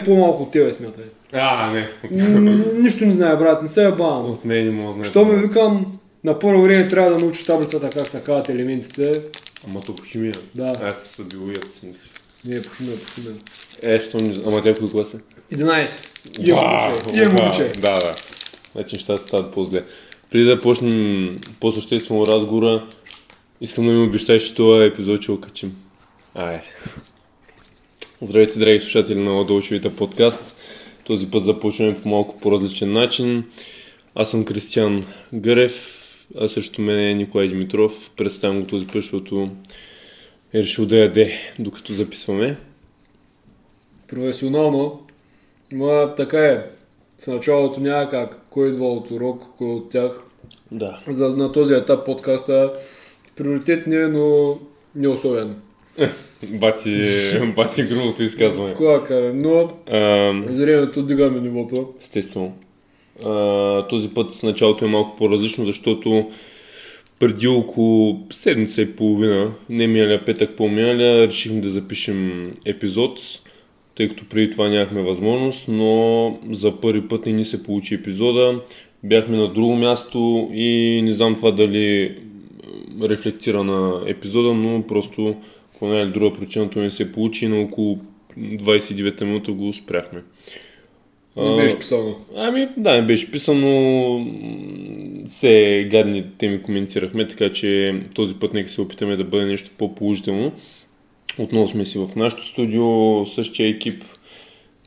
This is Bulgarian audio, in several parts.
по-малко от тебе смятай. А, не. Нищо не знае, брат, не се е бавам. От мен не мога да знае. Що ме викам, на първо време трябва да научиш таблицата как се казват елементите. Ама то по химия. Да. Аз са биологията си мисля. Не е по химия, по химия. Е, що не. Ама тя кои клас е? 11. Имам Вау, момче. Имам вау, момче. Да, да. Значи нещата стават по-зле. Преди да почнем по-съществено разговора, искам да ми обещаеш, че това епизод ще го качим. Айде. Здравейте, драги слушатели на Ладолчевите подкаст. Този път започваме по малко по-различен начин. Аз съм Кристиан Гърев, а срещу мен е Николай Димитров. Представям го този път, защото е решил да яде, докато записваме. Професионално. Ма така е. В началото няма как. Кой идва от урок, кой от тях. Да. За, на този етап подкаста приоритет не е, но не особен. Бати, бати грубото изказване. Кара, но А, за времето дигаме нивото. Естествено. А, този път с началото е малко по-различно, защото преди около седмица и половина, не миналия петък, по-миналия, решихме да запишем епизод, тъй като преди това нямахме възможност, но за първи път не ни се получи епизода. Бяхме на друго място и не знам това дали рефлектира на епизода, но просто по една или друга причина то не се получи на около 29 минута го спряхме. Не беше писано. Ами, да, не беше писано. Все гадни теми коментирахме, така че този път нека се опитаме да бъде нещо по-положително. Отново сме си в нашото студио, същия екип,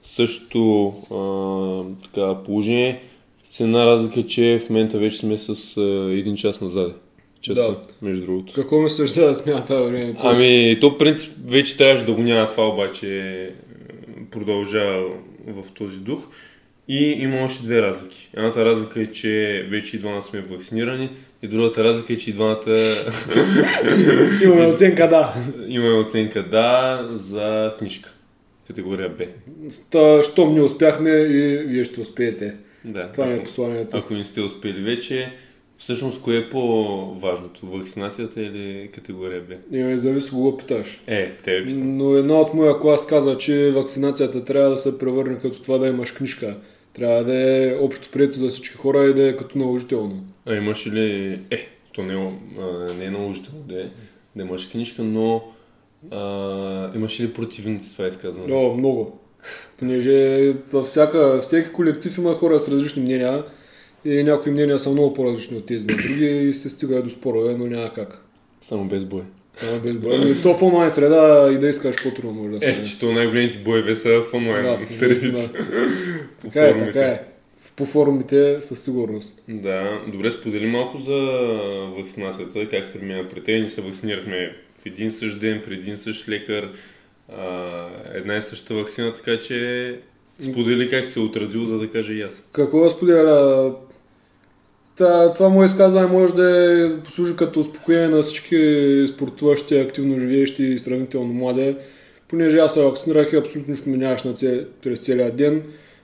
същото а, така, положение. С една разлика, че в момента вече сме с а, един час назад. Часа, Да. между другото. Какво мислиш за да смята това време? Ами, то принцип вече трябваше да го няма това, обаче е, продължава в този дух. И има още две разлики. Едната разлика е, че вече и двамата сме вакцинирани, и другата разлика е, че и двамата Имаме оценка да. имаме оценка да за книжка. Категория Б. Та, щом не успяхме и вие ще успеете. Да. Това е ако, посланието. ако не сте успели вече, всъщност кое е по-важното? Вакцинацията или категория Б? Не, зависи кого питаш. Е, те питам. Но една от моя клас каза, че вакцинацията трябва да се превърне като това да имаш книжка. Трябва да е общо прието за всички хора и да е като наложително. А имаш ли... Е, то не, е, а, не е наложително да, е, да имаш книжка, но а, имаш ли противници това изказване? О, много. Понеже във всяка, всеки колектив има хора с различни мнения и някои мнения са много по-различни от тези на други и се стига до спорове, но няма как. Само без бой. Само без бой. Ами, то в онлайн среда и да искаш по-трудно може да Е, стане. че то най-големите боеве са в онлайн Да, наистина. По Така е, така е. По форумите със сигурност. Да, добре, сподели малко за вакцинацията, как премина при те. Ние се вакцинирахме в един същ ден, при един същ лекар, а, една и съща вакцина, така че сподели как се е отразило, за да кажа и аз. Какво споделя? Това, това мое изказване може да е, послужи като успокоение на всички спортуващи, активно живеещи и сравнително млади, понеже аз се вакцинирах и абсолютно нищо ми на цел, през целия ден.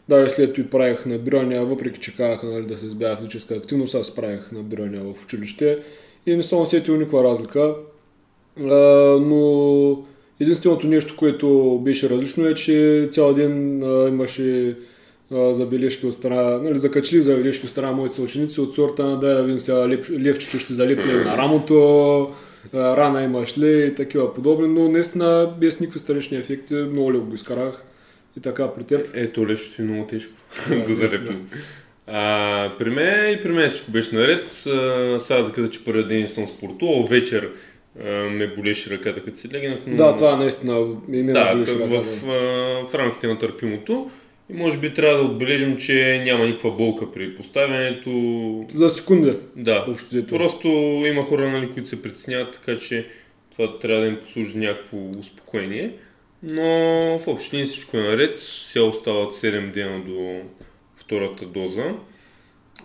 Даже след това правих набирания, въпреки че казаха нали, да се избягва физическа активност, аз правих набирания в училище и не съм усетил никаква разлика. А, но единственото нещо, което беше различно е, че цял ден а, имаше забележки от страна, нали, закачли забележки от страна на моите съученици от сорта на да видим сега леп, левчето ще залепне на рамото, рана имаш ли и такива подобни, но наистина без никакви странични ефекти, много леко го изкарах и така при теб. Ето, левчето е много тежко Да, да залепне. А, при мен и при мен всичко беше наред. А, С разликата, че първият ден съм спортувал, вечер а, ме болеше ръката, като си легнах. но- Да, това наистина ми ме Да, болеше в, ръката. в, а, в рамките на търпимото. И може би трябва да отбележим, че няма никаква болка при поставянето. За секунда. Да, Общо взето. просто има хора, нали, които се притесняват, така че това трябва да им послужи някакво успокоение. Но в общи линии всичко е наред. Сега остават 7 дена до втората доза.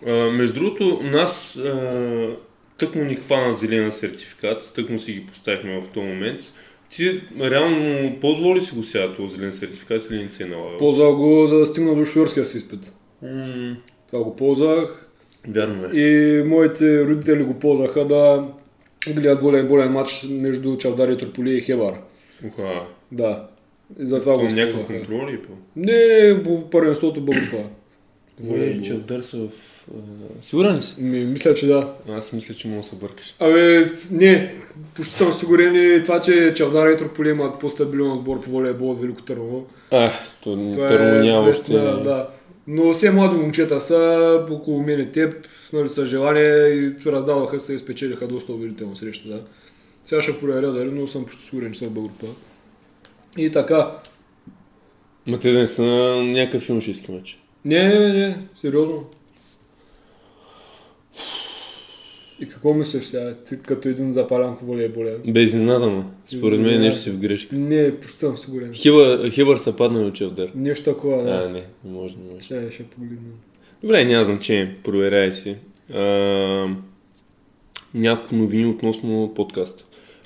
А, между другото, нас а, тъкмо ни хвана зелена сертификат, тъкмо си ги поставихме в този момент. Ти реално ползвал ли си го сега този зелен сертификат или не се е налагал? Ползвах го за да стигна до шофьорския си изпит. М, Това го ползвах вярно е. и моите родители го ползваха да гледат волейболен матч между Чавдари, Трополи и Хевар. Уха. Да. И затова го някакви контроли е по. Не, по първенството Българпа. Говори, че Дърса в... Сигурен ли си? Ми, мисля, че да. Аз мисля, че мога да се бъркаш. Абе, не, почти съм сигурен и това, че Чавдар и Трополи имат по-стабилен отбор по волейбол от Велико Търново. А, то Това Търно няма още... наистина, да. Но все млади момчета са, около мен и теб, нали, са желание и раздаваха се и спечелиха доста убедително среща, да. Сега ще проверя дали, но съм почти сигурен, че са в Българпа. И така. Ма те да не са на някакъв юношески матч. Не, не, не, сериозно. И какво мислиш сега, ти като един запалянко волейболен? Без изненадана. Според мен Не. нещо си в грешка. Не, почти съм сигурен. Хибър, Хибър са паднали от Челдър. Нещо такова, да. А, не, не може, не може. Ще, ще погледнем. Добре, няма значение, проверяй си. А, няколко новини относно подкаста.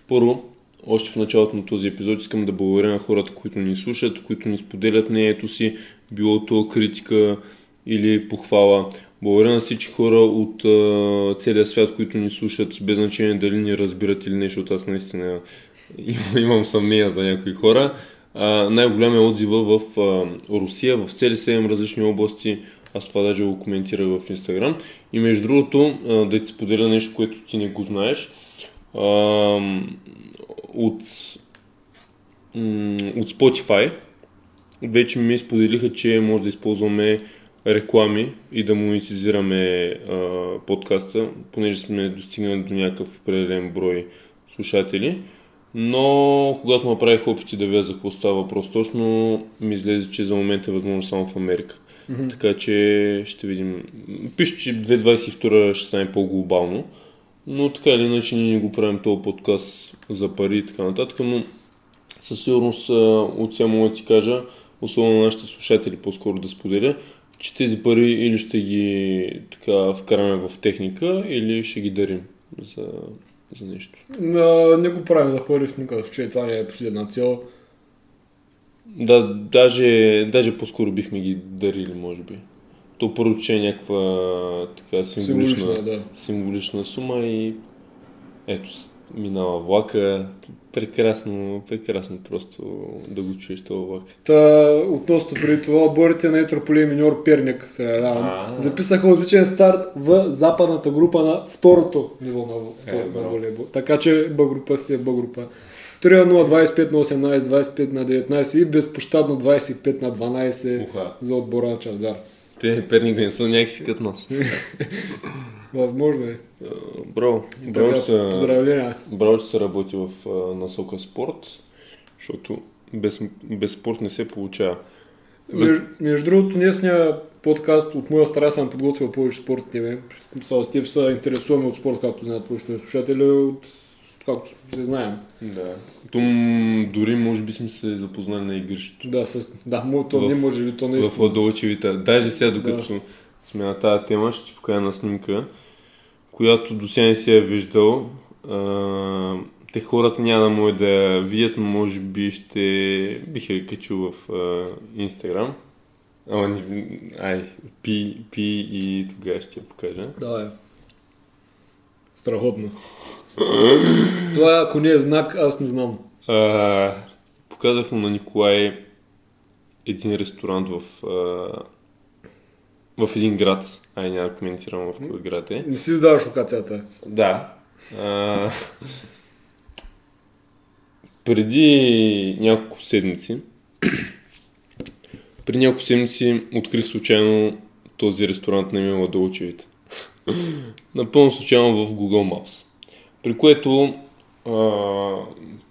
Първо, още в началото на този епизод искам да благодаря на хората, които ни слушат, които ни споделят мнението си, било то критика или похвала. Благодаря на всички хора от а, целия свят, които ни слушат, без значение дали ни разбират или не, защото аз наистина имам, имам съмнение за някои хора. А, най-голям е отзива в а, Русия, в цели 7 различни области. Аз това даже го коментирах в Инстаграм. И между другото, а, да ти споделя нещо, което ти не го знаеш. А, от, м, от Spotify вече ми споделиха, че може да използваме реклами и да монетизираме а, подкаста, понеже сме достигнали до някакъв определен брой слушатели. Но когато направих опити да видя за какво става въпрос точно, ми излезе, че за момент е възможно само в Америка. Mm-hmm. Така че ще видим. Пише, че 2022 ще стане по-глобално, но така или иначе ние не го правим този подкаст за пари и така нататък, но със сигурност от сега мога да ти кажа, особено на нашите слушатели по-скоро да споделя, че тези пари или ще ги така вкараме в техника, или ще ги дарим за, за нещо. А, не го правим за пари в никакъв случай, това не е последна цел. Да, даже, даже по-скоро бихме ги дарили, може би. То първо, че е някаква така символична, Символична, да. символична сума и ето, минава влака. Прекрасно, прекрасно просто да го чуеш този влак. Та, относно преди това, отборите на Етрополи миньор Перник се явявам. Записаха отличен старт в западната група на второто ниво на, втор, Е, на волейбол. Така че Б група си е Б група. 3 на 0, 25 на 18, 25 на 19 и безпощадно 25 на 12 Уха. за отбора на Чавдар. Перник да не са някакви като нас. Възможно е. Са, Поздравления. браво, че се работи в насока спорт, защото без, без спорт не се получава. За- Между, между другото, днесния подкаст от моя страна съм подготвил повече спорт. В смисъл, С теб се интересуваме от спорт, както знаят повечето слушатели, от както се знаем. Да. Том, дори може би сме се запознали на игрището. Да, с, да му, то В- не може ли, то В наистина. Ладолчевита. Даже сега, докато сме на тази тема, ще ти покажа на снимка, която до сега не си я виждал. А, те хората няма да могат да я видят, но може би ще бих я качил в а, Инстаграм. Ама не, ай, пи, пи и тогава ще я покажа. Да, е. Страхотно. Това, ако не е знак, аз не знам. А, показах му на Николай един ресторант в, а, в един град. Ай, няма да коментирам в кой град е. Не си издаваш локацията. Да. А, преди няколко седмици, преди няколко седмици открих случайно този ресторант на Мила Долчевите. Напълно случайно в Google Maps. При което а,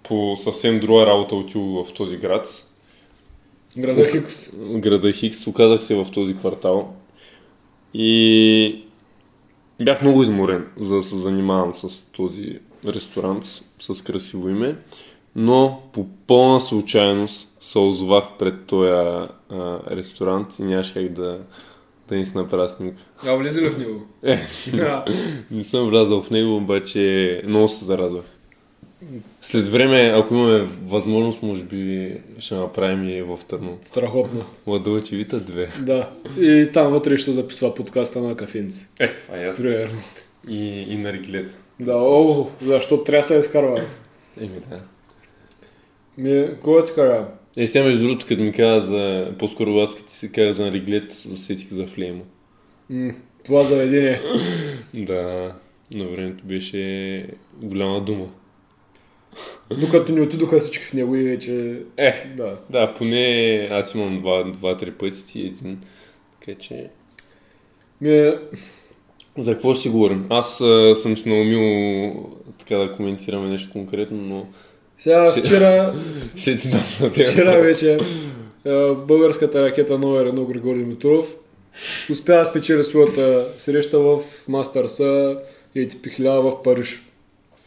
по съвсем друга работа отидох в този град. Града Хикс. Града Хикс, оказах се в този квартал. И бях много изморен, за да се занимавам с този ресторант с красиво име. Но по пълна случайност се озовах пред този а, ресторант и нямаше как да, да ни се направя снимка. А влезе ли в него? Е, Да. не съм влязал в него, обаче много се зарадвах. След време, ако имаме възможност, може би ще направим и в Търно. Страхотно. Ладълчевита 2. Да. И там вътре ще записва подкаста на кафенци. Е, това е ясно. Примерно. И, и на реглет. Да, о, защо трябва да се изкарва? Еми да. Ми, кой ти кажа? Е, сега между другото, като ми каза за... По-скоро аз като си каза за Риглет, засетих за Флейма. М, това заведение. Да, на времето беше голяма дума. Докато ни отидоха всички в него и вече... Е, Да. да, поне аз имам два, два-три пъти ти един. Така че... Ми е... За какво ще си говорим? Аз а, съм се наумил така да коментираме нещо конкретно, но Сега Ще- вчера, ще ти дам на теб. вчера вече а, българската ракета номер едно Григорий Димитров успя да спечели своята среща в Мастърса и ATP 1000 в Париж.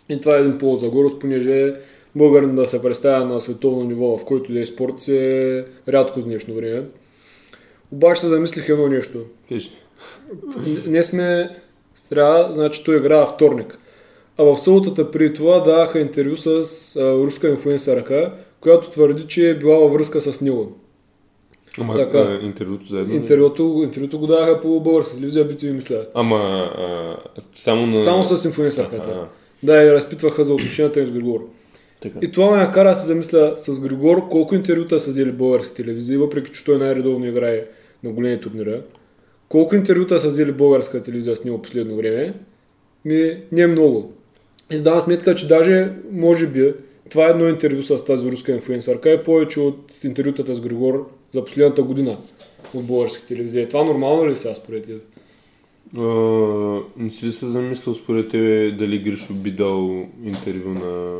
И това е един повод за гордост, понеже българин да се представя на световно ниво, в който да е спорт, е рядко с днешно време. Обаче се замислих едно нещо. Ние сме сряда, значи той играе вторник. А в съботата преди това даваха интервю с а, руска инфлуенсърка, която твърди, че е била във връзка с него. Ама Така. а, интервюто заедно. Интервюто, интервюто го даваха по българска телевизия, би мисля. Ама а, само на... Само с инфлуенсърката. Да, и разпитваха за отношенията им с Григор. Така. И това ме накара да се замисля с Григор колко интервюта са взели български телевизии, въпреки че той най-редовно играе на големи турнира. Колко интервюта са взели българска телевизия с него последно време? Ми, не е много. И задавам сметка, че даже, може би, това е едно интервю с тази руска инфлуенсърка е повече от интервютата с Григор за последната година от българска телевизия. Това нормално ли е сега според теб? А, не си ли се замислял според тебе дали Гришо би дал интервю на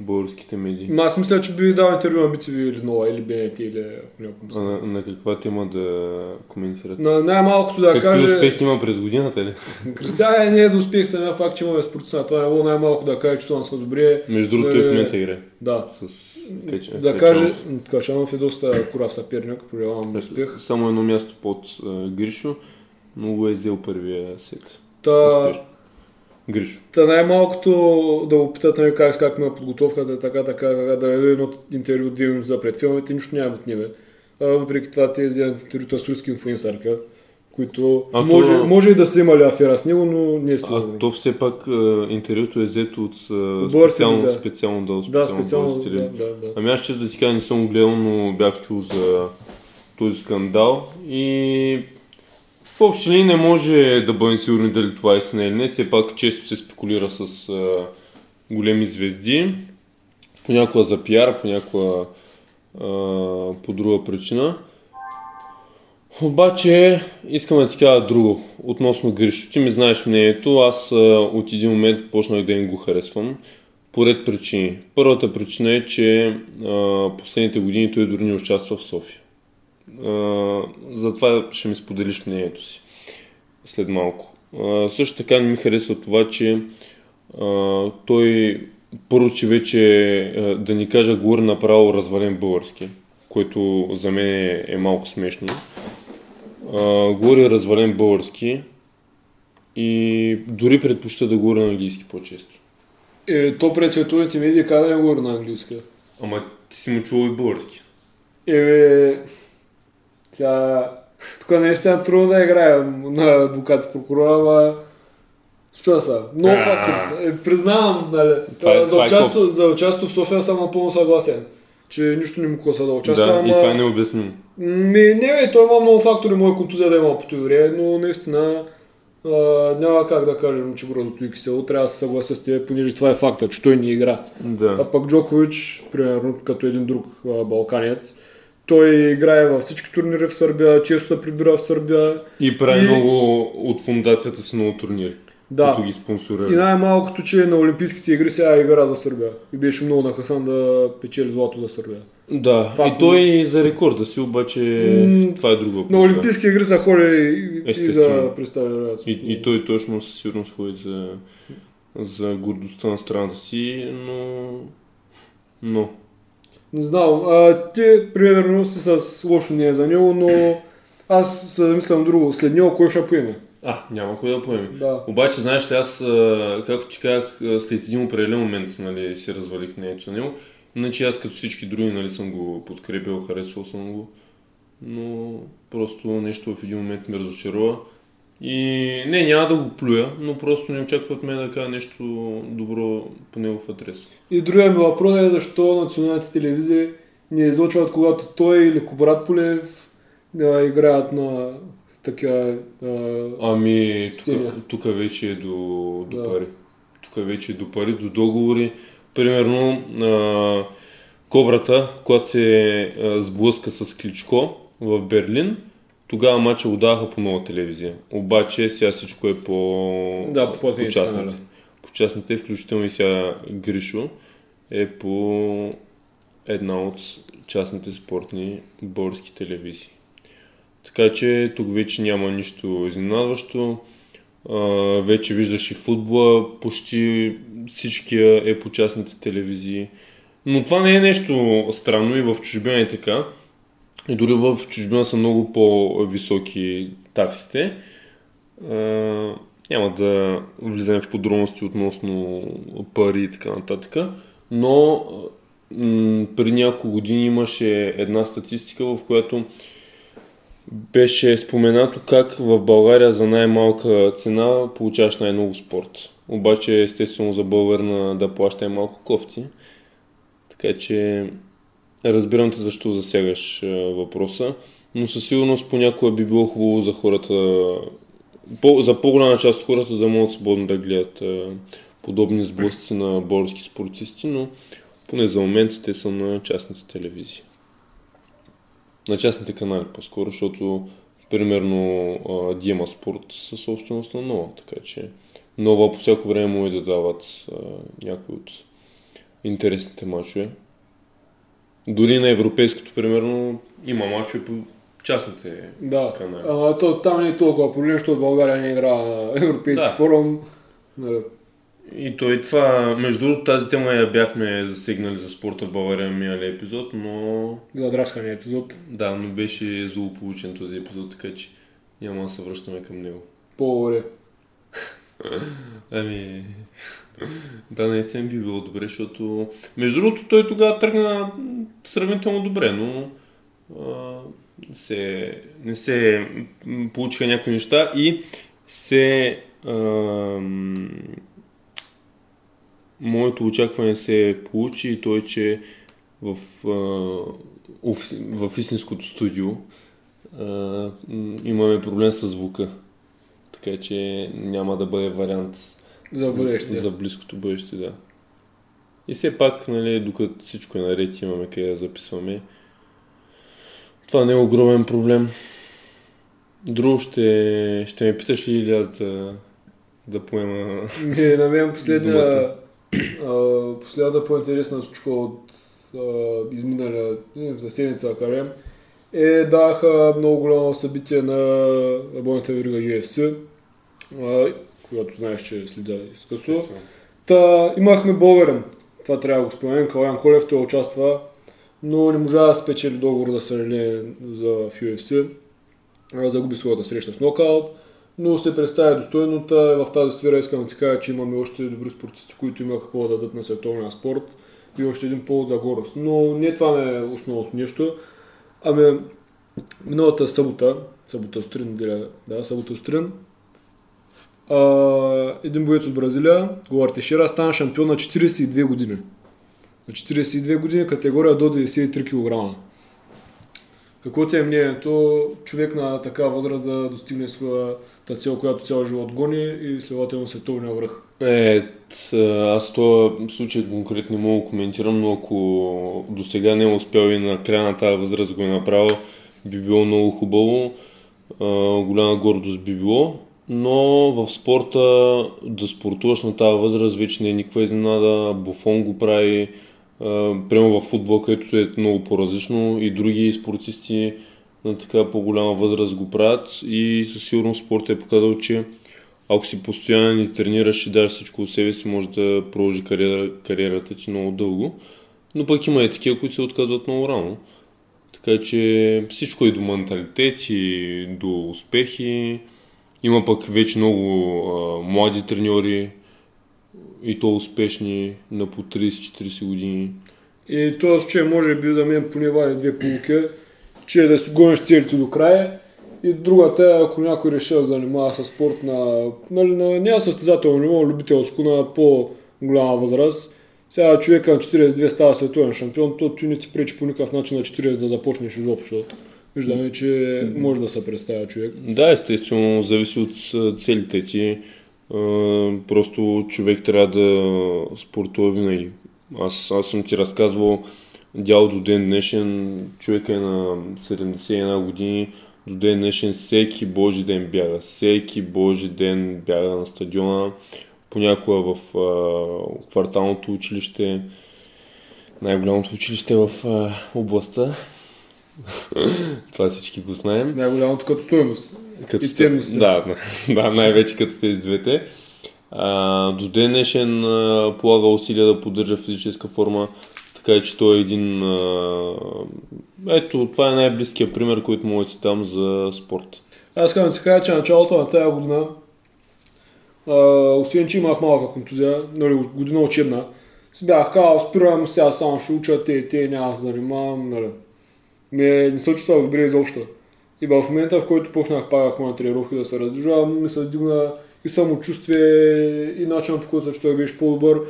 българските медии? Ма, аз мисля, че би дал интервю на BTV или Нова, или БНТ, или ако А на, на каква тема да коментират? На най-малкото да Какви каже... успехи има през годината ли? Кристиан не е да успех самия факт, че имаме спортсмена. Това е било най-малко да каже, че това са добре. Между другото, Да, той в момента играе. Да. С Кач... Да каже, Качанов е доста курав съперник, проявявам успех. Само едно място под а, Гришо, но го е взел първия сет. Та, Успешно. Гришо. та най-малкото да го питат нали, как, как ми е подготовката, така, така, така, да даде едно интервю две минути за пред филмите, нищо няма от небе. А, въпреки това те вземат интервюта с руски инфлуенсърка, които А може, то- може и да са имали афера с него, но не е А сигурно. то все пак а, интервюто е взето от а, специално, телевизия. специално, да, Да, специално, специално, български да, да, да. Ами аз ще да ти кажа, не съм гледал, но бях чул за този скандал и в общи линии не може да бъдем сигурни дали това е истина или не. Все пак често се спекулира с а, големи звезди. Понякога за пиар, понякога а, по друга причина. Обаче искам да ти кажа друго относно Гришо. Ти ми знаеш мнението, аз а, от един момент почнах да им го харесвам по ред причини. Първата причина е, че а, последните години той дори не участва в София. Затова ще ми споделиш мнението си след малко. А, също така не ми харесва това, че а, той първо, че вече, а, да ни кажа, говори направо развален български, което за мен е, е малко смешно. А, говори развален български и дори предпочита да говори на английски по-често. Е, то пред световните медии каза да не говори на английска. Ама ти си му чувал и български. Ебе, тя... Тук наистина трудно да играе на адвокат и прокурора, ама... Що са? Много А. фактори са. Е, признавам, нали. Това е- за, е участие, копс. за участие в София съм напълно съгласен. Че нищо не му коса да участва, Да, ама... и това е необяснимо. Ми, не, бе, той има много фактори, моя контузия да има по това време, но наистина а, няма как да кажем, че бързото и кисело. Трябва да се съглася с теб, понеже това е факта, че той не игра. А Да. пък Джокович, примерно, като един друг а, балканец, той играе във всички турнири в Сърбия, често се прибира в Сърбия. И прави И- много от фундацията си много турнири. Да. Които ги спонсорира. И най-малкото, че на Олимпийските игри сега игра за Сърбия. И беше много нахасан да печели злато за Сърбия. Да, Това- и той и за рекорда си, обаче М, това е друго. На Олимпийски игри са ходи и, и за представя. И, и той точно със сигурност ходи за, за гордостта на страната си, но... Но... Не знам. А, ти, примерно, си с лошо не е за него, но аз се замислям друго. След него кой ще поеме? А, няма кой да поеме. Да. Обаче, знаеш ли, аз, както ти казах, след един определен момент нали, си развалих мнението на него. Иначе аз като всички други нали, съм го подкрепил, харесвал съм го. Но просто нещо в един момент ме разочарова. И не, няма да го плюя, но просто не очаква от мен да кажа нещо добро по негов адрес. И другия ми въпрос е защо националните телевизии ни излъчват, когато той или Кобрат Полев да играят на такива а, Ами, тук, тук вече е до, до Да. пари. Тук вече е до пари, до договори. Примерно, а, Кобрата, когато се а, сблъска с Кличко в Берлин, тогава матча го даваха по нова телевизия. Обаче сега всичко е по, Да, по по частните. канали. По частните, включително и сега Гришо е по една от частните спортни български телевизии. Така че тук вече няма нищо изненадващо. А, вече виждаш и футбола, почти всичкия е по частните телевизии. Но това не е нещо странно и в чужбина е така. И дори в чужбина са много по-високи таксите. А, няма да влизаме в подробности относно пари и така нататък. Но преди няколко години имаше една статистика, в която беше споменато как в България за най-малка цена получаваш най-много спорт. Обаче естествено за българна да плаща е малко кофти. Така че разбирам те защо засягаш а, въпроса, но със сигурност понякога би било хубаво за хората, по, за по-голяма част от хората да могат свободно да гледат а, подобни сблъсъци на български спортисти, но поне за момент те са на частните телевизии. На частните канали по-скоро, защото примерно Диема Спорт са собственост на Нова, така че Нова по всяко време може да дават някои от интересните мачове. Дори на европейското, примерно, има мачове по частните Да, канали. ама то, там не е толкова проблем, защото България не игра на Европейски Да. форум. Нали, И то и това, между другото, тази тема я бяхме засегнали за спорта в България миналия епизод, но задраскания епизод. да, но беше злополучен този епизод, така че няма да се връщаме към него. По-добре. Ами, да, наистина би било добре, защото между другото той тогава тръгна сравнително добре, но а, се, не се получиха някои неща и се а, моето очакване се получи и то е, че в, а, офис, в истинското студио а, имаме проблем с звука. Така че няма да бъде вариант За бъдеще. за близкото бъдеще, да. И все пак, нали, докато всичко е наред, имаме къде да записваме. Това не е огромен проблем. Друго ще, ще ме питаш ли или аз да, да поема... Ми, на мен последния, а, последната по-интересна случка от а, изминаля не, за седмица, да кажем, е даха много голямо събитие на работната верига UFC, а, която знаеш, че следя изкъсно. Та, имахме българен. Това трябва да го споменем. Калян Колев, той участва, но не можа да спечели договор да се наlie за в UFC. Загуби своята среща с нокаут, но се представя достойно. Та, в тази сфера искам да ти кажа, че имаме още добри спортисти, които имаха какво да дадат на световния спорт и още един повод за горест. Но не това не е основното нещо. Ами, миналата събота, събота сутрин, да, събота сутрин, а, един боец от Бразилия, Гуар Тешера, стана шампион на 42 години. На 42 години категория до 93 кг. Какво ти е мнението човек на такава възраст да достигне своята цел, която цял живот гони и следователно световния връх? Е, аз този случай конкретно мога да коментирам, но ако до сега не е успял и на края на тази възраст го е направил, би било много хубаво. Голяма гордост би било. Но в спорта да спортуваш на тази възраст вече не е никаква изненада. Буфон го прави, а, прямо в футбол, където е много по-различно и други спортисти на така по-голяма възраст го правят и със сигурност спорта е показал, че ако си постоянен и тренираш и даш всичко от себе си, може да продължи кариера, кариерата ти много дълго. Но пък има и такива, които се отказват много рано. Така че всичко е до менталитет и до успехи. Има пък вече много а, млади треньори и то успешни на по 30-40 години. И този случай може би за мен поне вади две полуки, че е да си гониш целите до края. И другата ако някой реши да занимава с спорт на, нали, на не състезателно ниво, любителско на по-голяма възраст, Сега човека на 42 става световен шампион, то ти не ти пречи по никакъв начин на 40 да започнеш изобщо. Виждаме, че може да се представя човек. Да, естествено, зависи от целите ти. Просто човек трябва да спортува винаги. Аз, аз съм ти разказвал дял до ден днешен, човека е на 71 години, до ден днешен всеки божи ден бяга. Всеки божи ден бяга на стадиона, понякога в а, кварталното училище, най-голямото училище в а, областта. Това всички го знаем. Най-голямото като стоеност. Като и ценност. Да, да, най-вече като тези двете. А, до ден днешен а, полага усилия да поддържа физическа форма, така че той е един... А, ето, това е най-близкият пример, който му ти там за спорт. Аз искам да си кажа, че началото на тази година, а, освен, че имах малка контузия, нали, година учебна, си бях казал, спирам сега само ще уча, те, те няма да се занимавам, нали. Ме, не се чувствах добре изобщо. И в момента, в който почнах пак на тренировки да се раздвижавам, ми се дигна и самочувствие, и начинът по който се чувствах беше по-добър.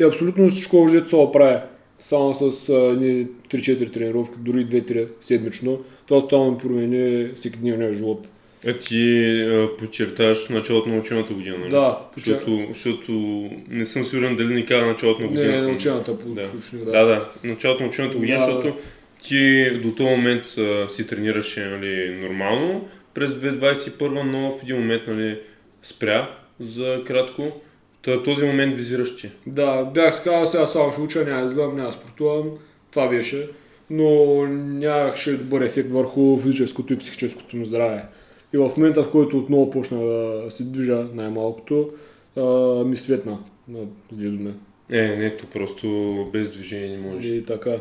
И абсолютно всичко още се оправя. Само с 3-4 тренировки, дори 2-3 седмично. Това тотално промени всеки дневния живот. А ти а, подчертаваш началото на учената година, нали? Да. Защото, защото не съм сигурен дали ни каза началото на годината. Не, не, на учената да. да. да, да, началото на учената година, да. защото ти до този момент а, си тренираше нали, нормално през 2021, но в един момент нали, спря за кратко. Та, този момент визираш ти. Да, бях сказал, сега само ще уча, няма излъм, няма спортувам. Това беше. Но нямаше добър ефект върху физическото и психическото му здраве. И в момента, в който отново почна да се движа най-малкото, а, ми светна на две Е, нето, просто без движение не може. И така.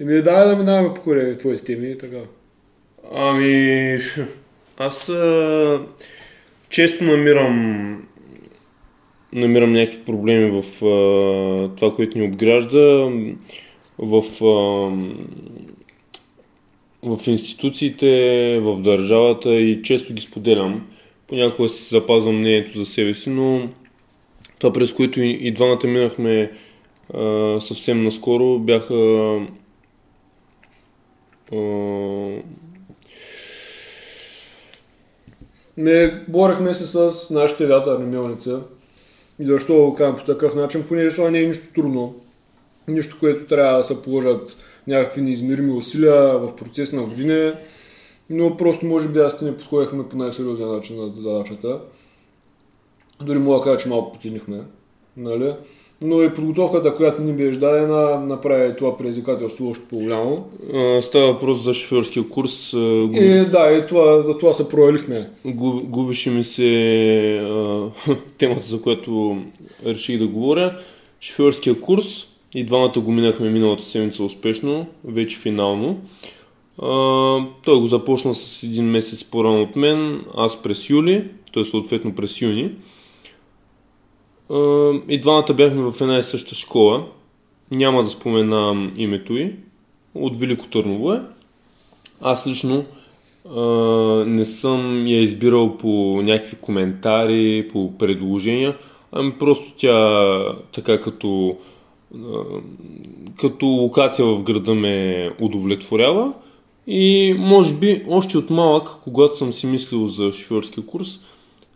И ми дай да минаваме по коре твоите теми и така. Ами, аз а, често намирам намирам някакви проблеми в а, това, което ни обгражда, в, а, в институциите, в държавата и често ги споделям. Понякога си запазвам мнението за себе си, но това през което и, и двамата минахме а, съвсем наскоро бяха не борехме се с нашите вятърни мелница. И защо го казвам по такъв начин? Понеже това не е нищо трудно. Нищо, което трябва да се положат някакви неизмерими усилия в процес на години. Но просто може би аз не подходихме по най-сериозен начин на задачата. Дори мога да кажа, че малко подценихме. Нали? Но и подготовката, която ни беше дадена, направи това предизвикателство още по-голямо. Става въпрос за шофьорския курс. Губ... И, да, и това, за това се провалихме. Губ, губеше ми се а, темата, за която реших да говоря. Шофьорския курс и двамата го минахме миналата седмица успешно, вече финално. А, той го започна с един месец по-рано от мен, аз през юли, т.е. съответно през юни и двамата бяхме в една и съща школа. Няма да споменам името й. От Велико Търново е. Аз лично не съм я избирал по някакви коментари, по предложения, ами просто тя така като, като локация в града ме удовлетворява. И може би още от малък, когато съм си мислил за шофьорски курс,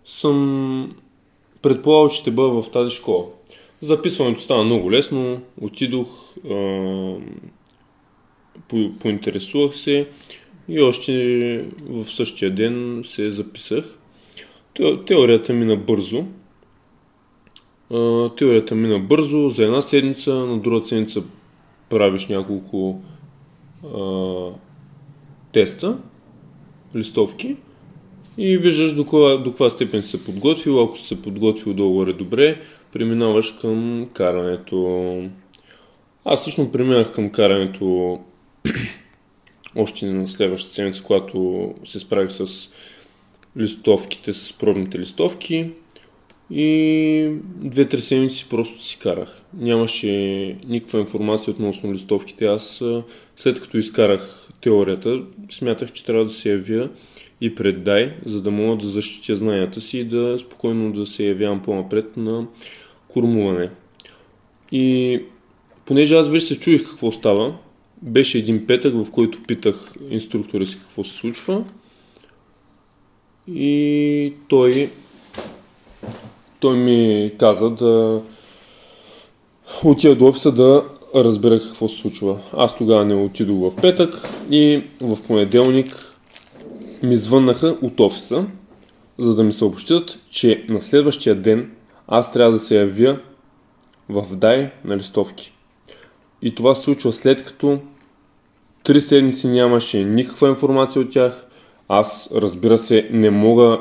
съм предполагал, че ще бъда в тази школа. Записването стана много лесно, отидох, а, по, поинтересувах се и още в същия ден се записах. Теорията мина бързо. Теорията мина бързо, за една седмица, на друга седмица правиш няколко а, теста, листовки и виждаш до каква, до каква степен се подготвил. Ако се подготвил долу добре, преминаваш към карането. Аз лично преминах към карането още на следващата седмица, когато се справих с листовките, с пробните листовки. И две-три седмици просто си карах. Нямаше никаква информация относно листовките. Аз след като изкарах теорията, смятах, че трябва да се явя и преддай, за да мога да защитя знанията си и да спокойно да се явявам по-напред на кормуване. И понеже аз вече се чуих какво става, беше един петък, в който питах инструктора си какво се случва. И той, той ми каза да отида до офиса да разбера какво се случва. Аз тогава не отидох в петък и в понеделник ми звъннаха от офиса, за да ми съобщят, че на следващия ден аз трябва да се явя в дай на листовки. И това се случва след като три седмици нямаше никаква информация от тях. Аз, разбира се, не мога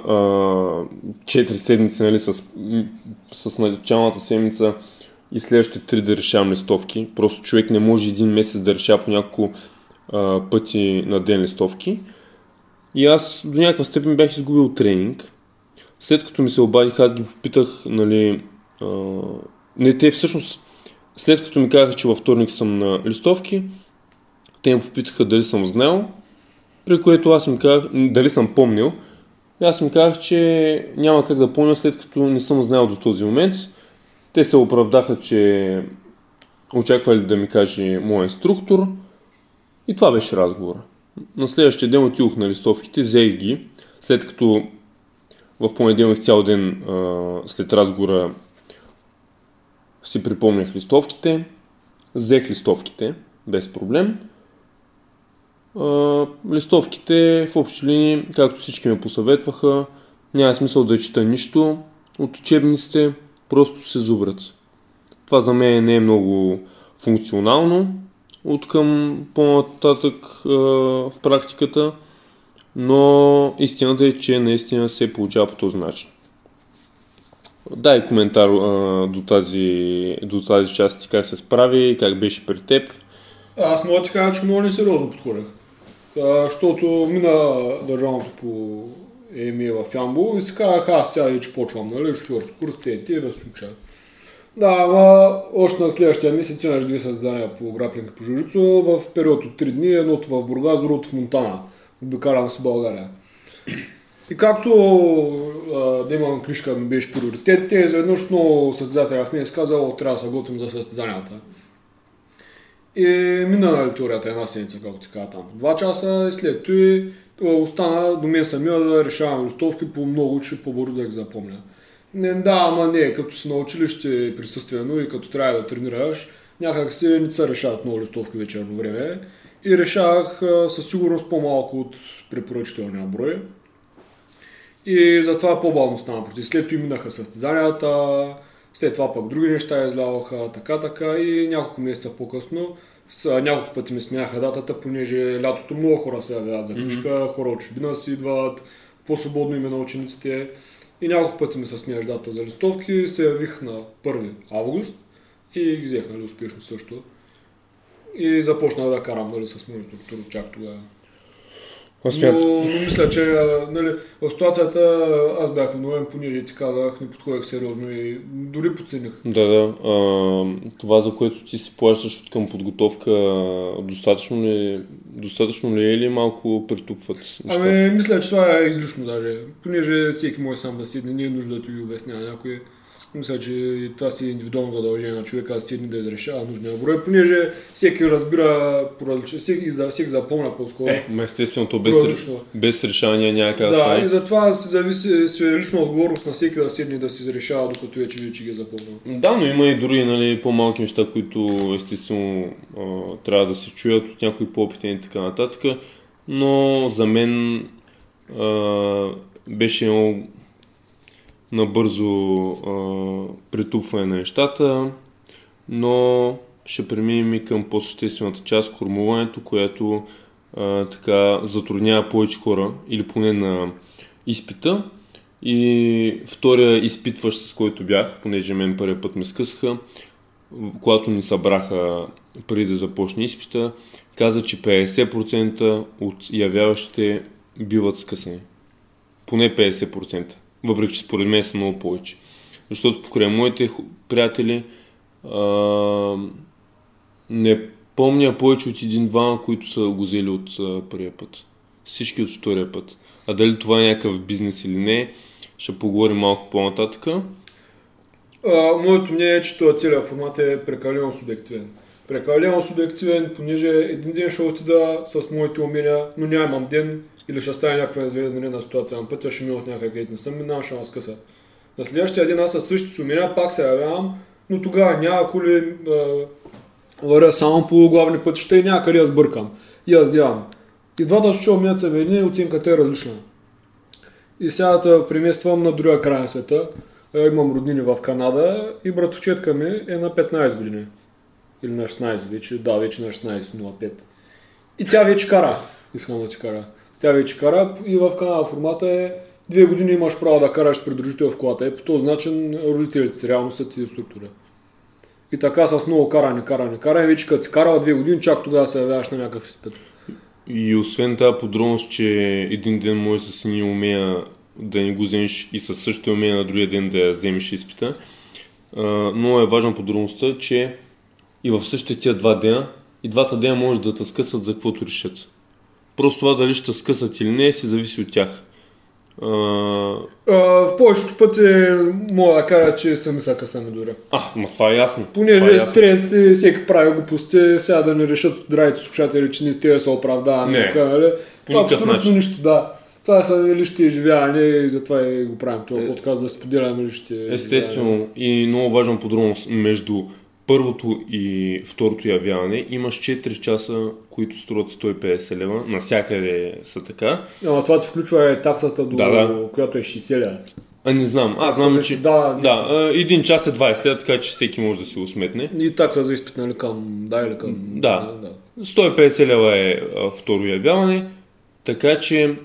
четири седмици нали, с, с началната седмица и следващите три да решавам листовки. Просто човек не може един месец да решава по няколко а, пъти на ден листовки. И аз до някаква степен бях изгубил тренинг. След като ми се обадих, аз ги попитах, нали, а, не те всъщност, след като ми казаха, че във вторник съм на листовки, те ме попитаха дали съм знаел, при което аз им казах, дали съм помнил. И аз им казах, че няма как да помня, след като не съм знаел до този момент. Те се оправдаха, че очаквали да ми каже моят инструктор. И това беше разговора. На следващия ден отидох на листовките, взех ги, след като в понеделник цял ден след разговора си припомнях листовките, взех листовките без проблем. листовките в общи линии, както всички ме посъветваха, няма смисъл да чета нищо от учебниците, просто се зубрят. Това за мен не е много функционално от към по-нататък в практиката, но истината е, че наистина се получава по този начин. Дай коментар а, до, тази, до тази част как се справи, как беше при теб. Аз мога да ти кажа, че много несериозно подходях. Защото мина държавното по ЕМИ в Ямбо и си казах, аз сега вече почвам, нали, шофьорски курс, те се уча. Да, ама още на следващия месец имаш две създания по граплинг по жужицу в период от 3 дни, едното в Бургас, другото в Монтана. Обикалям с България. И както да имам книжка ми беше приоритет, те изведнъж много състезатели в мен е казал, трябва да се готвим за състезанията. И мина на теорията една седмица, както ти кажа там. Два часа и след това остана до мен самия да решавам листовки по много, че по-бързо да ги запомня. Не, да, ама не, като си на училище присъствено и като трябва да тренираш, някак си не се решават много листовки вечерно време. И решавах със сигурност по-малко от препоръчителния брой. И затова по-бавно стана против. След това минаха състезанията, след това пък други неща изляваха, така, така и няколко месеца по-късно с, няколко пъти ми смяха датата, понеже лятото много хора се явяват за книжка, mm-hmm. хора от чужбина си идват, по-свободно име на учениците. И няколко пъти ми се смяш дата за листовки, се явих на 1 август и ги взех нали, успешно също. И започнах да карам нали, с моят инструктор чак тогава. Но, но, мисля, че нали, в ситуацията аз бях виновен, понеже ти казах, не подходях сериозно и дори подцених. Да, да. А, това, за което ти си плащаш от към подготовка, достатъчно ли, достатъчно ли е или малко притупват нещата? Ами, мисля, че това е излишно даже. Понеже всеки може сам да седне, не е нужда да ти обяснява някой. Мисля, че това си е индивидуално задължение на човека да седне да изрешава нужния брой, понеже всеки разбира всеки, всеки запомня по-скоро. Е, естествено, то без, без решение няма как да стане. Да, и затова се зависи си е лична отговорност на всеки да седне да си изрешава, докато вече вече ги е запомня. Да, но има и други нали, по-малки неща, които естествено а, трябва да се чуят от някои по-опитени и така нататък. Но за мен а, беше много набързо а, притупване на нещата, но ще преминем и към по-съществената част, кормуването, което а, така затруднява повече хора, или поне на изпита. И втория изпитващ, с който бях, понеже мен първият път ме скъсаха, когато ни събраха преди да започне изпита, каза, че 50% от явяващите биват скъсани. Поне 50% въпреки че според мен са много повече. Защото покрай моите приятели а, не помня повече от един-два, които са го взели от първия път. Всички от втория път. А дали това е някакъв бизнес или не, ще поговорим малко по-нататък. Моето мнение е, че този целият формат е прекалено субективен. прекалено субективен, понеже един ден ще отида с моите умения, но нямам ден или ще стане някаква изведена ситуация на пътя, ще ми от някъде не съм минал, ще скъса. На следващия ден аз със същите си умения пак се явявам, но тогава няма коли вървя само по главни пътища и няма къде я сбъркам. И аз взявам. И двата случая умеят са видни, оценката е различна. И сега да премествам на другия край на света. Е, имам роднини в Канада и братовчетка ми е на 15 години. Или на 16 вече, да, вече на 16.05. И тя вече кара. Искам да ти кара. Тя вече кара и в Канада формата е две години имаш право да караш придружител в колата. И по този начин родителите реално са ти структура. И така с много каране, каране, каране, вече като си карала две години, чак тогава се явяваш на някакъв изпит. И освен тази подробност, че един ден може с ни умея да не го вземеш и със същото умея на другия ден да я вземеш изпита, но е важна подробността, че и в същите тия два дена, и двата дена може да те скъсат за каквото решат. Просто това дали ще скъсат или не, се зависи от тях. А... А, в повечето пъти мога да кажа, че сами са късаме дори. А, ма това е ясно. Понеже това е стрес и всеки прави глупости, сега да не решат здравите слушатели, че не сте да се оправдаваме. Не, така, нали? никакъв Абсолютно начин. нищо, да. Това са лични изживявания и затова и го правим това подкаст, да споделяме личните Естествено и много важна подробност между първото и второто явяване имаш 4 часа, които струват 150 лева. Насякъде са така. Ама това ти включва е таксата, до, Да, да. която е 60 лева. А не знам. Аз Такса знам, че... да, да, един час е 20 лева, така че всеки може да си го сметне. И такса за изпит, нали, към, да или към... Да. да. 150 лева е а, второ явяване, така че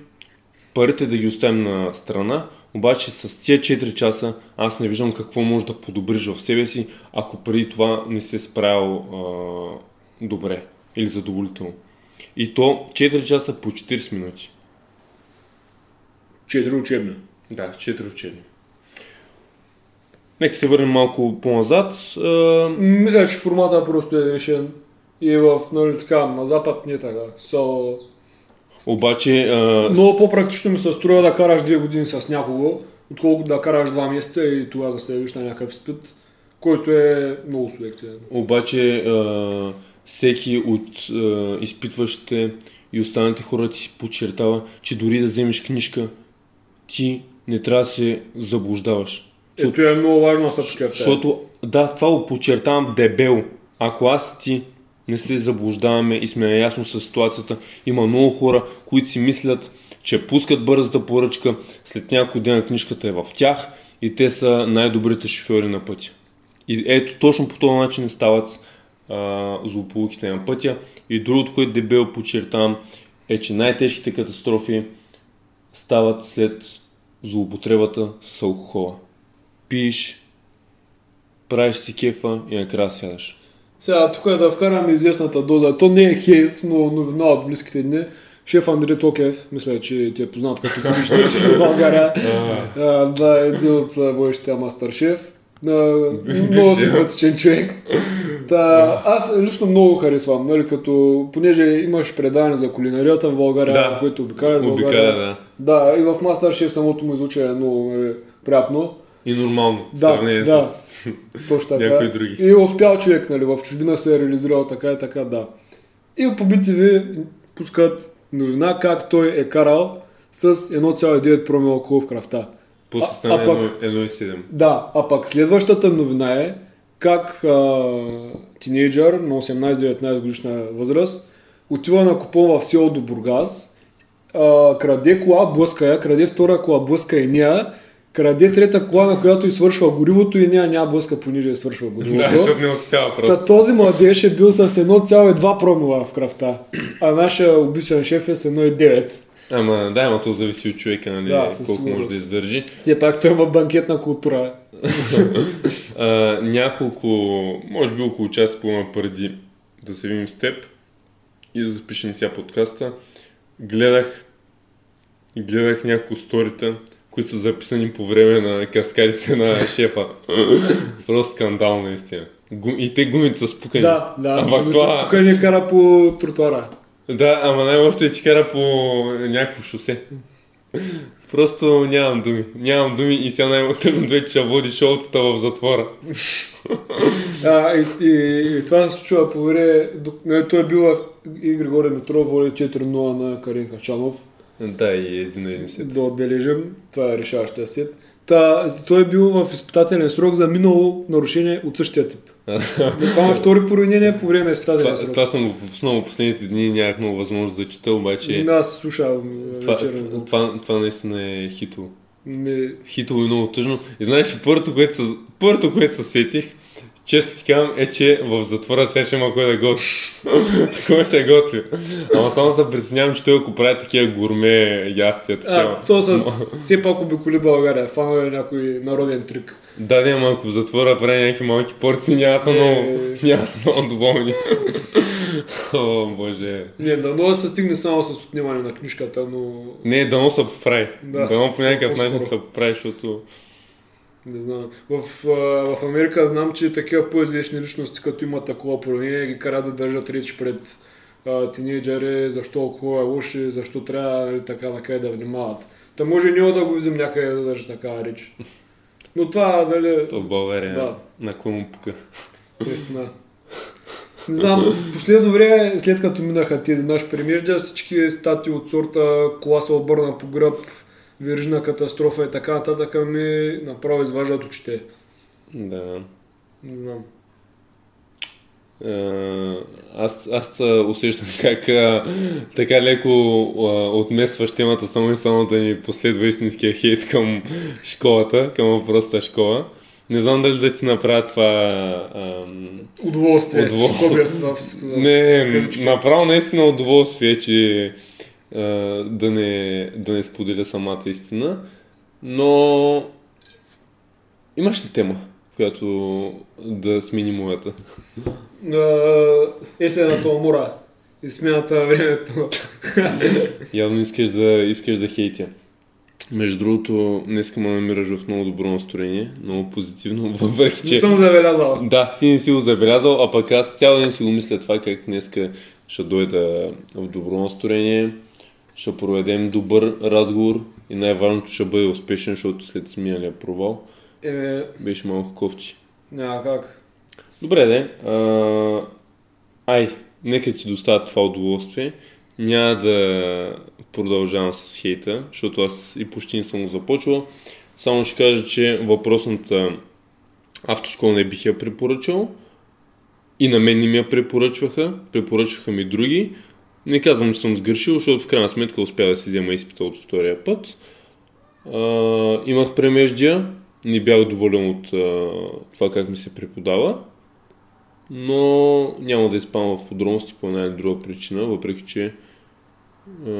парите да ги оставим на страна, обаче с тия 4 часа аз не виждам какво може да подобриш в себе си, ако преди това не се справил а, добре или задоволително. И то 4 часа по 40 минути. 4 учебни. Да, 4 учебни. Нека се върнем малко по-назад. А, Мисля, че формата просто е решен. И в, нали така, на запад не е така. So, обаче а, много по-практично ми се струва да караш две години с някого, отколкото да караш два месеца и това да се на някакъв изпит, който е много субективен. Обаче а, всеки от а, изпитващите и останалите хора ти подчертава, че дори да вземеш книжка, ти не трябва да се заблуждаваш. Ето е много важно да се подчертая. Защото, да, това го подчертавам дебело. Ако аз ти не се заблуждаваме и сме наясно с ситуацията, има много хора, които си мислят, че пускат бързата поръчка, след няколко дена книжката е в тях и те са най-добрите шофьори на пътя. И ето точно по този начин стават злополуките на пътя. И другото, което дебело подчертавам, е, че най-тежките катастрофи стават след злоупотребата с алкохола. Пиеш, правиш си кефа и накрая сядаш. Сега тук е да вкараме известната доза. То не е хейт, но новина от близките дни. Шеф Андрей Токев, мисля, че ти е познат като комичен в България. Да, е един от а, водещите мастер шеф. Много симпатичен човек. Та, аз лично много харесвам, нали, като, понеже имаш предаване за кулинарията в България, Да. което обикаля в България. Обикаля, да. Да, и в Masterchef самото му изучение е много нали, приятно. И нормално, в Да, сравнение да. с... Точно така. Някои други. И е успял човек, нали, в чужбина се е реализирал така и така, да. И по BTV пускат новина как той е карал с 1,9 промил алкохол в кръвта. После стана а пък- 1,7. Да, а пък следващата новина е как а, тинейджър на 18-19 годишна възраст отива на купон в село до Бургас, а, краде кола, блъска я, краде втора кола, блъска и нея, краде трета кола, на която извършва горивото и нея няма блъска, понеже е свършва горивото. Да, защото не успява просто. Та този младеж е бил с 1,2 промила в кръвта, а нашия обичан шеф е с 1,9. Ама да, ама то зависи от човека, нали, Да, колко може да издържи. Все пак той има банкетна култура. А, няколко, може би около час и половина преди да се видим с теб и да запишем сега подкаста, гледах гледах няколко сторита, които са записани по време на каскадите на шефа. Просто скандал, наистина. Гум, и те гумите са спукани. Да, да. Ама Ама това... Тук ни кара по тротуара. Да, ама най-лошото е, че кара по някакво шосе. Просто нямам думи. Нямам думи и сега най-тъжното е, че води шоутата в затвора. А, и, и, и, това се случва по време, той е бил и Григорий Метров води 4-0 на Карин Качанов. Да, и един на един сет. Да отбележим, това е решаващия сет. Та, той е бил в изпитателен срок за минало нарушение от същия тип. Това е втори поранение по време на изпитателен Това, срок. това съм го пропуснал последните дни, нямах много възможност да чета, обаче Аз слушам това, вечер. това, това наистина е хитово. Ми, Хитово и много тъжно. И знаеш, първото, което, първото, което се сетих, често ти казвам, е, че в затвора сега ще има кой да готви. кой ще готви. Ама само се притеснявам, че той ако прави такива гурме ястия, такива. а, то с все пак обиколи България. Фано е някой народен трик. Да, да, ама ако в затвора прави някакви малки порции, няма са Е. много, няма да са много доволни. О, боже. Не, да но да се стигне само с отнимане на книжката, но Не, дано се поправи. Да. Дано по някакъв начин се поправи, защото... не знам. В, в Америка знам, че такива по-известни личности, като имат такова поранение, ги карат да държат реч пред а, тинейджери, защо алкохол е лош и защо трябва нали, така така да внимават. Та може и ние да го видим някъде да държа такава реч. Но това, нали, То в България Да. на кой му пука. Наистина. Не знам, последно време, след като минаха тези наши премежда, всички статии от сорта кола се обърна по гръб, вирижна катастрофа и така нататък ми направо изваждат очите. Да. Не знам. А, аз, аз усещам как а, така леко а, отместваш темата само и само да ни последва истинския хейт към школата, към въпросната школа. Не знам дали да ти направя това... ам, Удоволствие. Удовол- Скоби, в, в, Не, кавички. направо наистина удоволствие, че да, не, да не споделя самата истина. Но имаш ли тема, която да смени моята? Есената умора и смяната на времето. Явно искаш да, искаш да хейтя. Между другото, днес ме намираш в много добро настроение, много позитивно, въпреки Не че... съм забелязал. Да, ти не си го забелязал, а пък аз цял ден си го мисля това, как днеска ще дойда в добро настроение, ще проведем добър разговор и най-важното ще бъде успешен, защото след сминалия провал Е, беше малко кофти. няма как. Добре, де. А, ай, нека ти доставя това удоволствие. Няма да продължавам с хейта, защото аз и почти не съм го започвал. Само ще кажа, че въпросната автошкола не бих я препоръчал. И на мен не ми я препоръчваха. Препоръчваха ми други. Не казвам, че съм сгрешил, защото в крайна сметка успя да си взема изпита от втория път. А, имах премеждия. Не бях доволен от а, това как ми се преподава но няма да изпадам в подробности по една или друга причина, въпреки че а,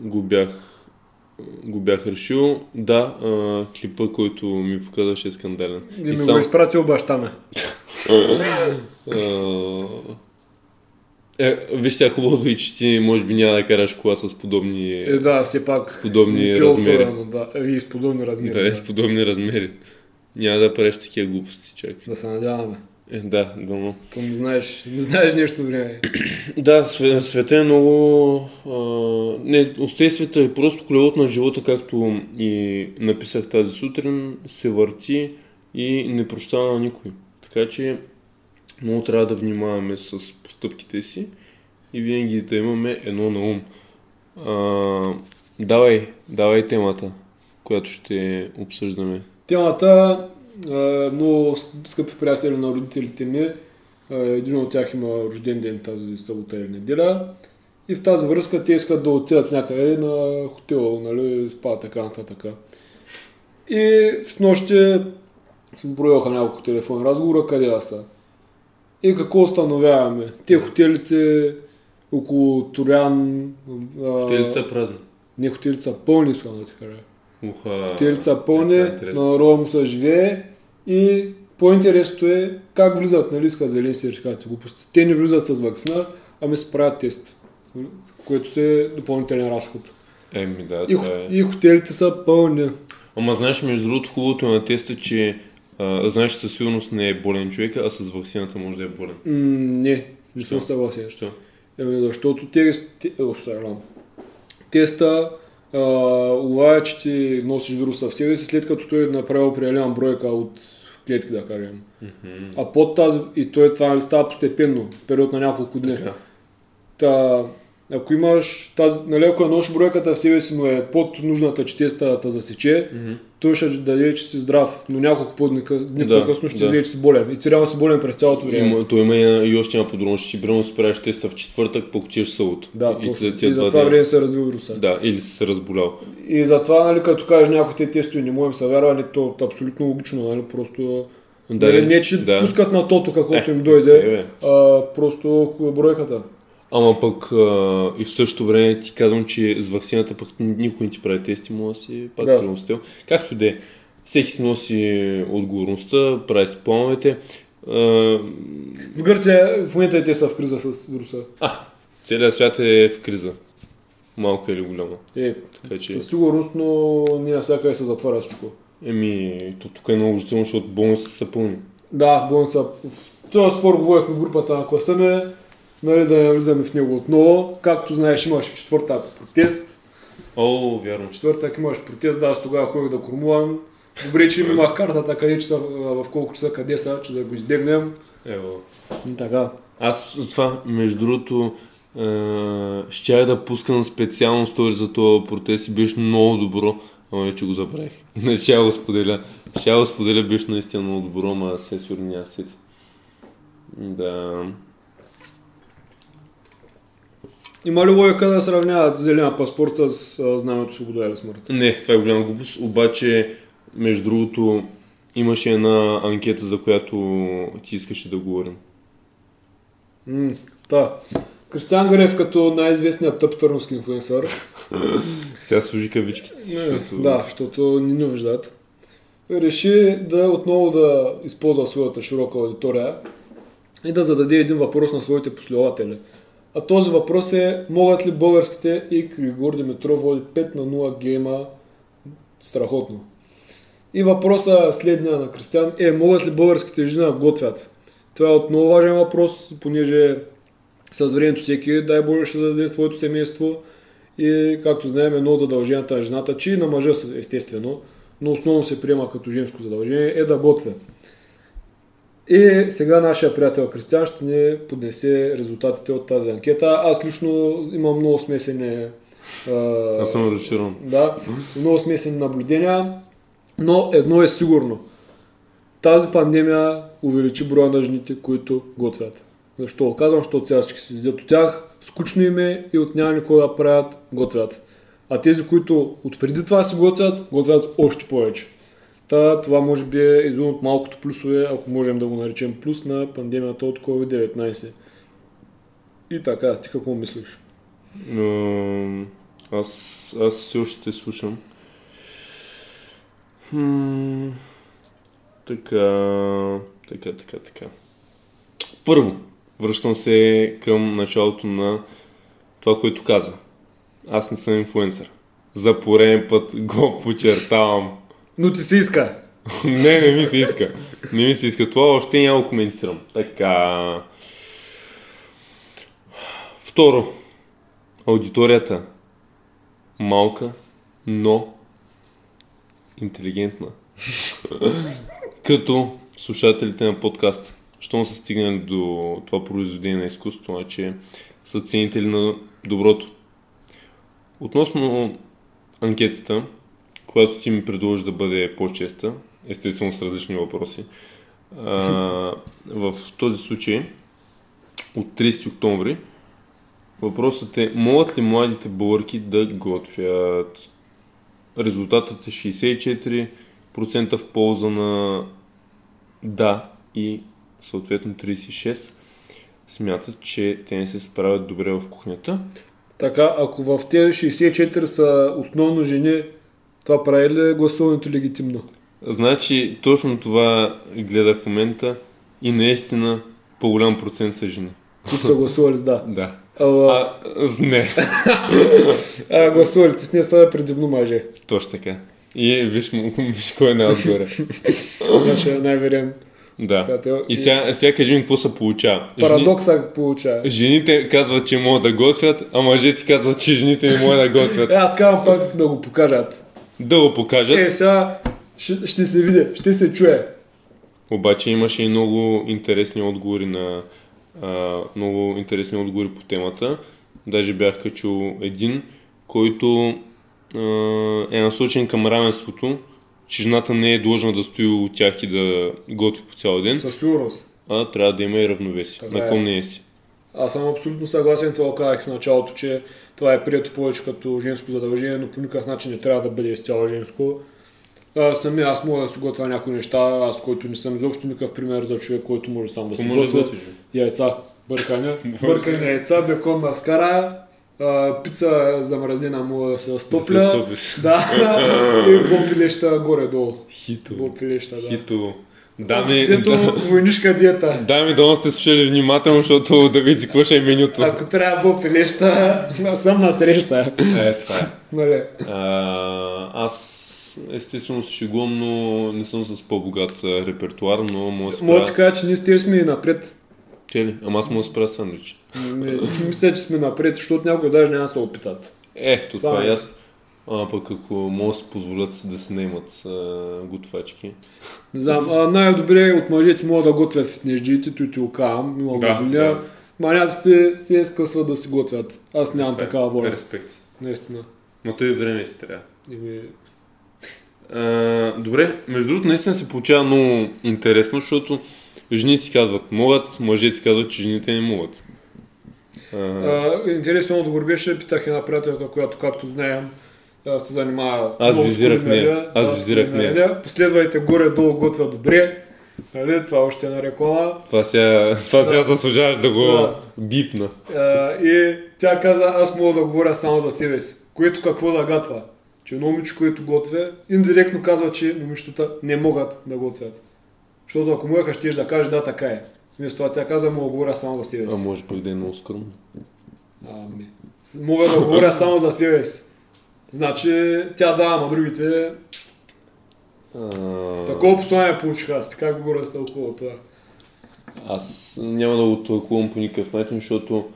го, бях, го бях решил. Да, а, клипа, който ми показваше е скандален. И ми го изпратил баща ме. е, виж сега хубаво и че ти може би няма да караш кола с подобни, Е, да, все пак. подобни не размери. особено, Да, е, и с подобни размери. да, е с подобни размери. Няма да правиш такива глупости, чак. Да се надяваме. Е, да, дано. То не знаеш, не знаеш нещо време. Да, све- света е много... А, не, остай света е просто колелото на живота, както и написах тази сутрин, се върти и не прощава на никой. Така че много трябва да внимаваме с постъпките си и винаги да имаме едно на ум. А, давай, давай темата, която ще обсъждаме. Темата, а, много скъпи приятели на родителите ми, един от тях има рожден ден тази събота или неделя. И в тази връзка те искат да отидат някъде на хотел, нали, спа, така нататък. И в нощи съм провелха няколко телефонни разговора, къде да са. И какво установяваме? Те хотелите около Турян... а, Хотелите са празни. Не, хотелите са пълни, искам да ти кажа. Уха. Хотелите са това пълни, е на му се живее и по-интересното е как влизат, нали, иска зелени сертификати, глупости. Те не влизат с вакцина, ами се правят тест, което се е допълнителен разход. Еми да, И, е. и хотелите са пълни. Ама знаеш, между другото, хубавото на теста, че а, знаеш, със сигурност не е болен човека, а с вакцината може да е болен. М, не, не съм Защо? съгласен. Защо? Еми, защото тест, те, о, теста а, улавя, че ти носиш вируса в себе си, след като той е направил определена бройка от клетки, да кажем. А под тази, и той това нали, става постепенно, период на няколко дни. Така. Та, ако имаш тази, нали, ако нож бройката в себе си му е под нужната, че теста да засече, той ще даде, че си здрав, но няколко по-дни дни Да, по-късно ще да. излезе, че си болен. И ти реално си болен през цялото време. Има, той има и, и още една подробност, че ти примерно си правиш теста в четвъртък, пък отиваш събота. Да, и, точно. и за това дни- време се развил вируса. Да, или си се разболял. И затова, нали, като кажеш някои те тестове не можем се вярва, нали, то е абсолютно логично, нали, просто Да, нали, не, че да. пускат на тото каквото Е, им дойде, е, бе. а, просто бройката. Ама пък а, и в същото време ти казвам, че с вакцината пък никой не ти прави тести, може да си пак Да. преностил. Както де, всеки си носи отговорността, прави си плановете. А, В Гърция в момента и те са в криза с вируса. а, целият свят е в криза. Малка или голяма. Е, Така че, със сигурност, но не навсякъде се затваря всичко. еми, то тук е наложително, защото болниците са пълни. Да, болница. Този спор говорихме в групата на класа ми, нали, да не влизаме в него отново. Както знаеш, имаш в четвъртък протест. О, вярно. В четвъртък имаш протест, да, аз тогава ходих да кормувам. Добре, че имах картата, къде са, в колко часа, къде са, че да го избегнем. Ево. Така. Аз това, между другото, е, щях да пускам специално стори за този протест и беше много добро, ама вече го забравих. Иначе ще го споделя. Ще го споделя, беше наистина много добро, ама се сигурно няма сети. Да. Има ли логика да сравняват зеления паспорт с знамето свобода или смърт? Не, това е голяма глупост, обаче, между другото, имаше една анкета, за която ти искаше да говорим. М, Та. Кристиан Гарев като най-известният тъп търновски инфлуенсър. Сега служи кавичките си, защото... Да, защото не ни виждат. Реши да отново да използва своята широка аудитория и да зададе един въпрос на своите последователи. А този въпрос е, могат ли българските и Григор Димитров води 5 на 0 гейма страхотно. И въпроса следния на Кристиан е, могат ли българските жени да готвят? Това е отново важен въпрос, понеже с времето всеки, дай Боже, ще зададе своето семейство и както знаем, едно от задълженията на жената, че и на мъжа естествено, но основно се приема като женско задължение, е да готвя. И сега нашия приятел Кристиан ще ни поднесе резултатите от тази анкета. Аз лично имам много смесени а, Аз съм разочарован. да, много смесени наблюдения, но едно е сигурно. Тази пандемия увеличи броя на жените, които готвят. Защо го казвам? Защото сега всички се от тях, скучно им е и от няма никой да правят, готвят. А тези, които отпреди това си готвят, готвят още повече. Та, това може би е един от малкото плюсове, ако можем да го наречем плюс на пандемията от COVID-19. И така, ти какво мислиш? Аз, аз все още слушам. Хм, така, така, така, така. Първо, връщам се към началото на това, което каза. Аз не съм инфлуенсър. За пореден път го подчертавам. Но ти се иска. не, не ми се иска. Не ми се иска. Това още няма го коментирам. Така. Второ. Аудиторията. Малка, но интелигентна. Като слушателите на подкаст. Щом са стигнали до това произведение на изкуството, значи са ценители на доброто. Относно анкетата, която ти ми предложи да бъде по-честа, естествено с различни въпроси, а, в този случай от 30 октомври въпросът е могат ли младите българки да готвят? Резултатът е 64% в полза на да и съответно 36% смятат, че те не се справят добре в кухнята. Така, ако в тези 64 са основно жени, това прави ли гласуването легитимно? Значи, точно това гледах в момента и наистина по-голям процент са жени. Които са гласували с да. Да. А, А, с не. а гласували с не са предимно мъже. Точно така. И виж, виж кой е най-отгоре. Нашия най-верен да. приятел. И сега, сега кажи ми какво се получава. Парадокса получава. Жени, жените казват, че могат да готвят, а мъжете казват, че жените не могат да готвят. Е, аз казвам пак да го покажат. Да го покажат. Е, сега ще, ще се види, ще се чуе. Обаче имаше и много интересни отговори на а, много интересни отговори по темата. Даже бях качил един, който а, е насочен към равенството, че жената не е длъжна да стои от тях и да готви по цял ден, Със сигурност. а трябва да има и равновесие. Така На е. е си? Аз съм абсолютно съгласен, това казах в началото, че това е прието повече като женско задължение, но по никакъв начин не трябва да бъде изцяло женско. А, сами аз мога да си готвя някои неща, аз който не съм изобщо никакъв пример за човек, който може сам да си да готвя. бе? Яйца, бъркане, бъркане яйца, бекон маскара, а, пица замразена мога да се Да стопля. стопиш. Да, и бопилеща горе-долу. Хито. Бопилеща, да. Хито. Дами, Взето да, войнишка диета. дами, да сте слушали внимателно, защото да видите какво ще е менюто. Ако трябва бопилеща, съм на среща. Е, това е. Нали? А, аз естествено се шегувам, но не съм с по-богат репертуар, но мога да се Мога да кажа, че ние с тези сме и напред. Те ли? Ама аз мога да се правя сандвич. Не, мисля, че сме напред, защото някои даже няма да се опитат. Ето, това, Това е е. ясно. А пък ако могат да си позволят да а, готвачки. Не знам, а, най-добре от мъжете могат да готвят в неждите, той ти го казвам, има Да, го да. Маняците се изкъсват да си готвят. Аз нямам Това е. такава воля. Респект. Наистина. Но той време си трябва. Еми, А, добре, между другото, наистина се получава много интересно, защото жени си казват могат, мъжете си казват, че жените не могат. А, А, интересен отговор беше, питах една приятелка, която, както знаем, се занимава Аз визирах нея. Аз Да, визирах кулинария. Последвайте горе-долу готвя добре. Нали? Това още е на реклама. това сега, това сега заслужаваш да го Да. бипна. А, и тя каза, аз мога да говоря само за себе си. Което какво да гатва? Че момиче, което готвя, индиректно казва, че момичетата не могат да готвят. Защото ако можеха, ще да кажеш, да, така е. Вместо това тя каза, мога да говоря само за себе А си. може пък да е много скромно. Ами, мога да говоря само за себе си. Значи, тя да, ама другите... А, Такова послание получиха аз. Как го разтълкува това? Аз няма да го тълкувам по никакъв начин, защото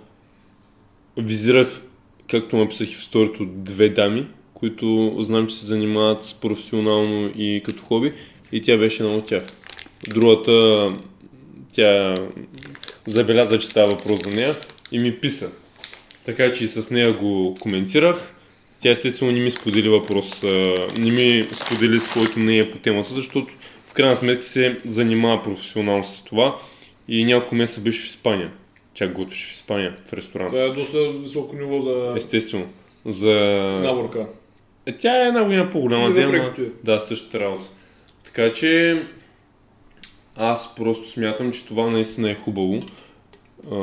визирах, както написах и в сторито, две дами, които знам, че се занимават професионално и като хоби, и тя беше една от тях. Другата, тя забеляза, че става въпрос за нея и ми писа. Така че и с нея го коментирах. Тя естествено не ми сподели въпрос, не ми сподели своето мнение по темата, защото в крайна сметка се занимава професионално с това и няколко месеца беше в Испания. Тя готвеше в Испания, в ресторант. Това е доста високо ниво за Естествено. За... наборка. Е, Тя е една година по-голяма тема. Да, същата работа. Така че аз просто смятам, че това наистина е хубаво. А,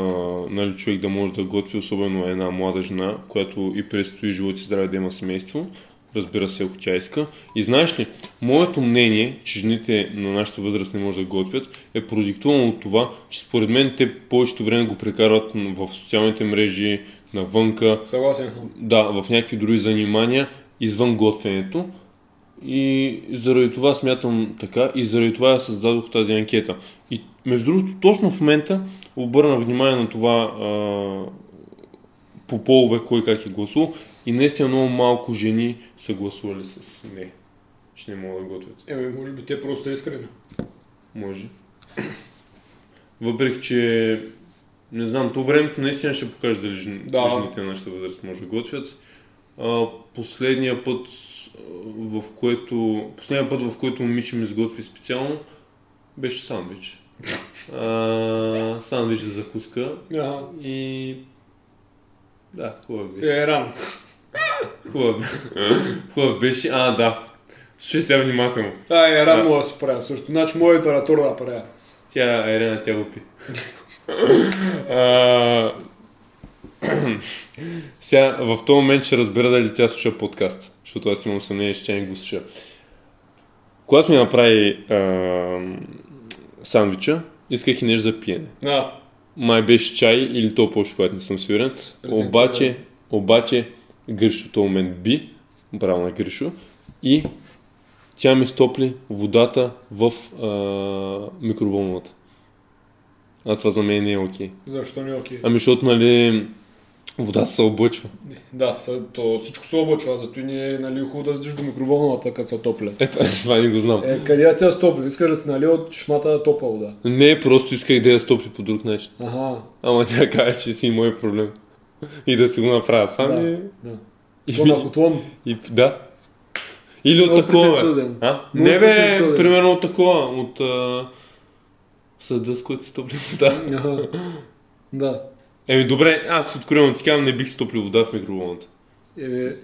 нали, човек да може да готви, особено една млада жена, която и предстои живот и здраве да има семейство. Разбира се, ако тя иска. И знаеш ли, моето мнение, че жените на нашата възраст не може да готвят, е продиктувано от това, че според мен те повечето време го прекарват в социалните мрежи, навънка, Съгласен да, в някакви други занимания извън готвенето. И заради това смятам така и заради това я създадох тази анкета. И между другото, точно в момента обърна внимание на това а, по полове кой как е гласувал и наистина много малко жени са гласували с не, че не могат да готвят. Еми, може би те просто искрени. Може. Въпреки, че не знам, то времето наистина ще покаже дали жен... Да. жените на нашата възраст може да готвят. А, последния път, в което, последния път, в който момиче ми изготви специално, беше сандвич. А, сандвич за закуска Ага. и... Да, хубав беше. Е, рано. Хубав, хубав беше. А, да. Слушай сега внимателно. А, е, рано мога да се правя също. Значи, моята ратура да правя. Тя, Ерена, тя го пи. А, Сега, в този момент ще разбера дали тя слуша подкаст, защото аз имам съмнение, че тя не го слуша. Когато ми направи а, сандвича, исках и нещо за пиене. А, Май беше чай или то по шоколад, не съм сигурен. Обаче, обаче Гришо този момент би, браво на Гришо, и тя ми стопли водата в а, микроволновата. А това за мен не е окей. защо не е окей? Ами защото, нали, Водата се облъчва. Да, то всичко се облъчва, зато и не е нали, хубаво да седиш до микроволновата, като се топля. Ето, това не го знам. Е, къде я тя стопли? Искаш да ти нали от шмата топла вода. Не, просто исках да я стопли по друг начин. Ага, Ама тя каже, че си мой проблем. И да си го направя сам да. и... да. и, То на котлон. и, да. Или от такова. А? Не бе, примерно от такова. От а... съда, с който се топли вода. Ага. Да. Еми добре, аз откровено ти казвам, не бих стоплил вода в микроволната. Е,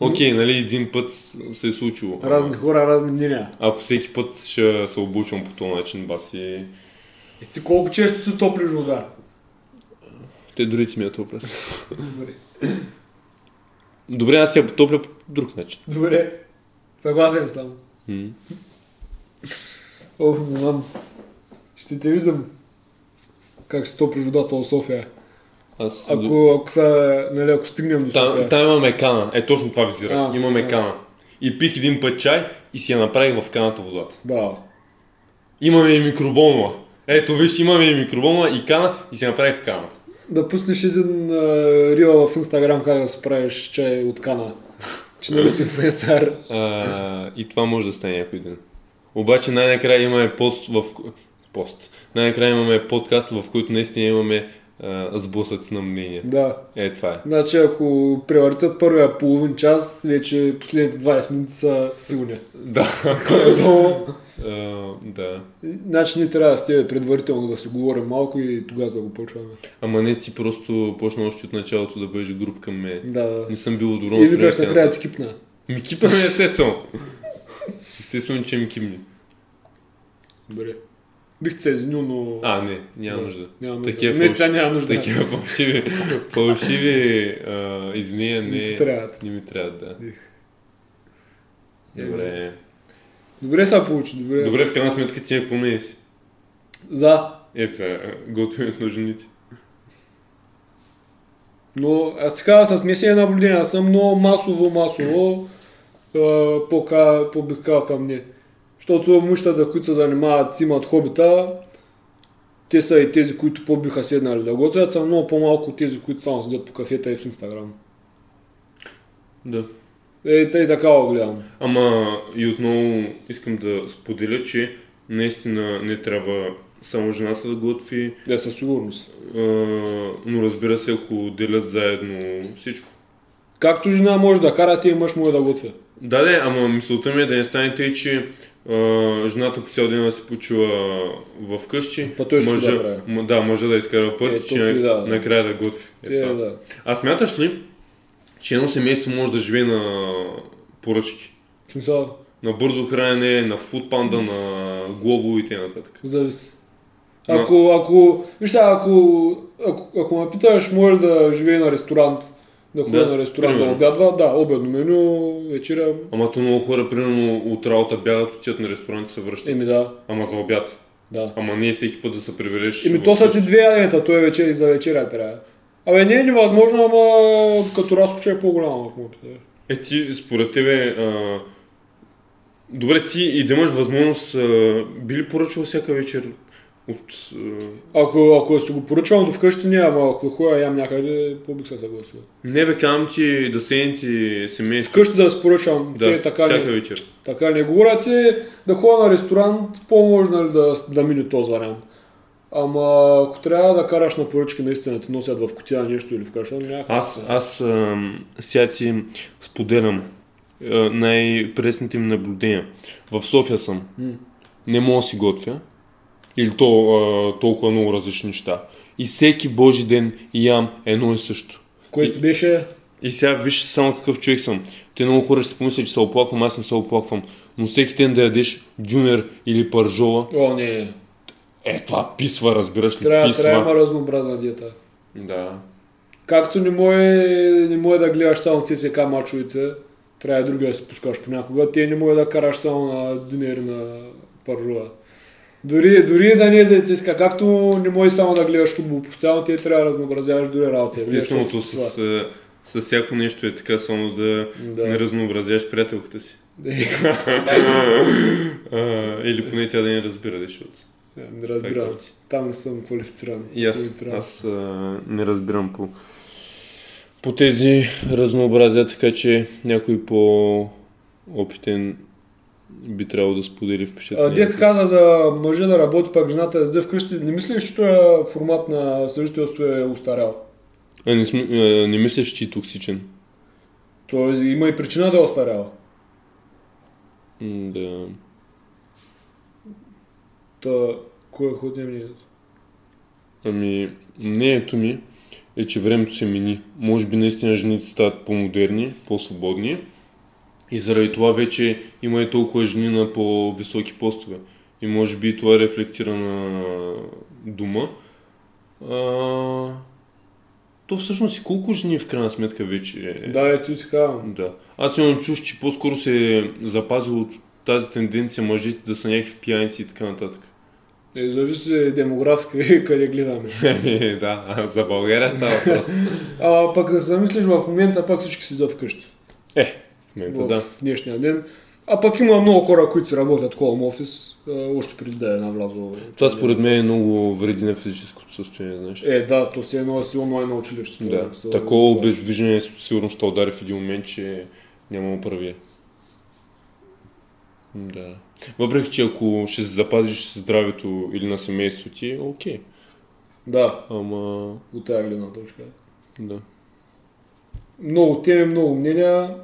Окей, нали, един път се е случило. разни хора, разни мнения. Ако всеки път ще се обучвам по този начин, баси... И ти колко често се топлиш вода? Те дори ти ми я топлят. Добре. Добре, аз я топля по друг начин. Добре. Съгласен съм. М. Ох, не знам. Ще те виждам как се топлиш водата в София. Аз... Ако, ако, са, нали, ако стигнем до София. там имаме кана. Е, точно това визирах. А, имаме а. кана. И пих един път чай и си я направих в каната водата. Да. Имаме и микроволнова. Ето, виж, имаме и микроволнова и кана и си направих в каната. Да пуснеш един а, рил в Инстаграм как да се правиш чай от кана. Че нали си инфлуенсър. А, и това може да стане някой ден. Обаче най-накрая имаме пост в... Пост. Най-накрая имаме подкаст, в който наистина имаме а, сблъсъци на мнения. Да. Е, това е. Значи ако превъртят първия половин час, вече последните 20 минути са сигурни. Да. Което, А, да. значи ние трябва с тебе предварително да си говорим малко и тогава да го почваме. Ама не ти просто почна още от началото да бъдеш груп към мен. Да, да. Не съм бил добро И викаш настроение. накрая ти кипна. Ми кипаме естествено. Естествено, че ми кимни. Добре. Бих се извинил, но... А, не, няма Да, нужда. Няма нужда. Такива Не, сега няма нужда. Такива фалшиви, фалшиви а, извинения Не не, трябват. не ми трябват, да. Дих. Добре. Добре се получи, добре. Добре, в крайна сметка ти какво мнение си? За. Е, са готвенето на жените. Но аз така с смесени наблюдения съм много масово, масово по-бих казал към не. Защото мъщата, които се занимават, имат хобита, те са и тези, които по-биха седнали да готвят, са много по-малко от тези, които само седят по кафета и в Инстаграм. Да. Е, тъй така го гледам. Ама и отново искам да споделя, че наистина не трябва само жената да готви, Да, със сигурност. а, но разбира се, ако делят заедно всичко. Както жена може да кара, ти мъж може да готвя. Да, да, ама мисълта ми е да не стане тъй, че а, жената по цял ден да се почива в къщи. Па той мъжа, да прави. м- да, изкара път, Е, че да, да. накрая да готви. Е, Е, това. да. А смяташ ли, че едно семейство може да живее на поръчки? В смисъл, На бързо хранене, на фудпанда, на глово и т.н. зависи. Ако, ако, виж сега, ако, ако, ако ме питаш, може да живее на ресторант, да ходя Да, на ресторант да примерно. обядва, да, обедно меню, вечеря, Ама то много хора, примерно, от работа бягат, отиват на ресторант и се връщат. еми да, Ама за обяд. да. Ама не всеки път да се прибереш. Еми то са ти две яденета, той е вечер и за вечеря трябва. Абе не е невъзможно, ама като разкоч е по-голямо, ако ме питаш. Е, ти, според тебе, а... добре, ти и да имаш възможност, а... би ли поръчал всяка вечер от... А... Ако, ако си го поръчвам до вкъщи, не, ама ако ходя ям някъде, по-бих се съгласил. Не бе, казвам ти да седнете семейство. Вкъщи да си поръчвам, Да, те така всяка не, вечер. така не говоря ти да ходя на ресторант, по-може нали, да, да мине този вариант. Ама ако трябва да караш на поръчки, наистина ти носят в кутия нещо или в кашон, някак. Аз, аз а... сега ти споделям най-пресните ми наблюдения. В София съм. М. Не мога да си готвя. Или то, а, толкова много различни неща. И всеки божи ден ям едно и също. Което беше... И сега виж само какъв човек съм. Те много хора ще си помислят, че се оплаквам, аз не се оплаквам. Но всеки ден да ядеш дюнер или паржола, О, не, е това писва, разбираш ли? Трябва, писва. трябва разнообразна диета. Да. Както не може, не може да гледаш само ЦСК мачовете, трябва и другия да се пускаш понякога. Те не може да караш само на дюнер на паржула. Дори, дори да не е за ЦСКА, както не може само да гледаш футбол постоянно, те трябва да разнообразяваш дори работа. Естественото с, а, с всяко нещо е така, само да, Да. не разнообразяваш приятелката си. Или поне тя да не разбира, защото. не разбирам. Там не съм квалифициран. И аз, аз а, не разбирам по по тези разнообразия, така че някой по-опитен би трябвало да сподели впечатлението. Дед каза за мъжа да работи, пак жената да седи вкъщи. Не мислиш, че този формат на съжителство е устарял? А не, см... а, не мислиш, че е токсичен? Тоест има и причина да е остаряла. М, Да. Та, кой е ходи мнението? Ами, мнението ми е, че времето се мини. Може би наистина жените стават по-модерни, по-свободни. И заради това вече има и толкова жени на по-високи постове. И може би това рефлектира на дума. А, то всъщност и колко жени в крайна сметка вече е. Да, ето така. Да. Аз имам чуш, че по-скоро се е запазил от тази тенденция мъжете да са някакви пияници и така нататък. Е, зависи демографски къде гледаме. да, а за България става въпрос. А пък да се замислиш в момента, пак всички седят вкъщи. Е, момента в да. днешния ден. А пък има много хора, които си работят home офис, а, още преди да е навлязло. Това според мен е много вреди на физическото състояние, знаеш. Е, да, то си е едно си онлайн на училището. да. Са- Такова обездвижение сигурно ще удари в един момент, че няма оправие. Да. Въпреки, че ако ще се запазиш здравето или на семейството ти, е окей. Да, Ама, от тази гледна точка. да. Много теми, много мнения.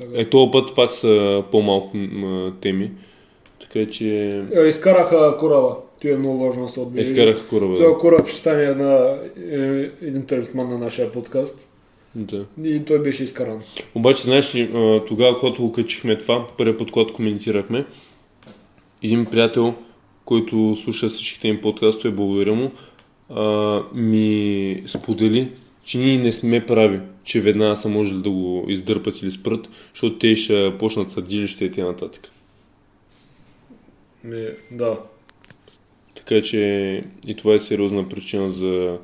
Така. Е, този път пак са по-малко м, теми. Така че Е, изкараха кораба. Това е много важно да се отбележи. изкараха кораба. Това Да. кораб ще стане една, е, един талисман на нашия подкаст. да. И той беше изкаран. Обаче, знаеш ли, тогава, когато го качихме това, първият път, когато коментирахме, един приятел, който слуша всичките им подкастове, благодаря му, а, ми сподели, че ние не сме прави, че веднага са можели да го издърпат или спрат, защото те ще почнат съдилище и т.н. Ми, да. Така че и това е сериозна причина за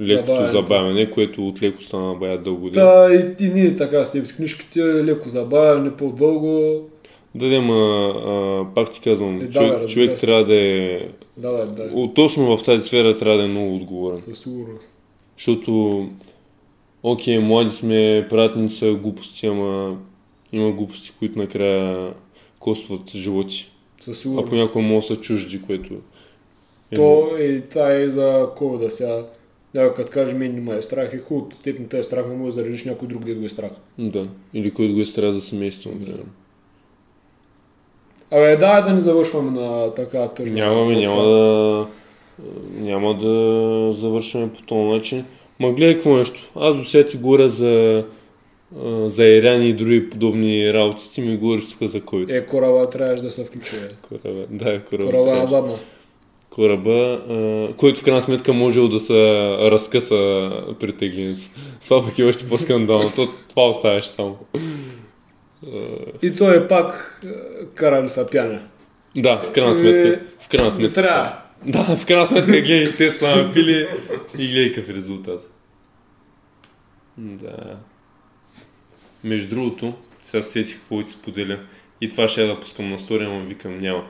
лекото Забавянето. забавяне, което от леко стана бая дълго ден. Та и, и ние така с теб с книжките, леко забавяне, по-дълго. Да, да, ма, а, пак ти казвам, Е, да, човек, разбира човек трябва да е Да, да, да. Точно в тази сфера трябва да е много отговорен. Със сигурност. Защото, окей, млади сме, пратни са глупости, ама има глупости, които накрая костват животи. Със А сигурност. понякога могат да са чужди, което е... То и това е за ковида сега. Да, като кажеш, мен не ме е страх, е хубаво. Теб не те е страх, но може да заредиш някой друг, да го е страх. Да. Или който го е страх за семейство, например. Абе, да, да не завършваме на така тъжна. Нямаме, няма да... Няма да завършваме по този начин. Ма гледай какво нещо. Аз до сега ти говоря за, а, за Ирани и други подобни работи. Ти ми говориш тук за COVID. Е, кораба трябваше да се включи. Кораба, да, кораба. Кораба на задна. Кораба, а, който в крайна сметка можел да се разкъса притеглението. Това пък е още по-скандално. То, това оставяш само. И той е пак е, карали са. Да, в крайна Е, сметка. В крайна сметка. трябва. Да, в крайна сметка гледай, те са напили и гледай какъв резултат. Да. Между другото, сега се сетих какво ти споделя. И това ще я да пускам на стория, но викам няма.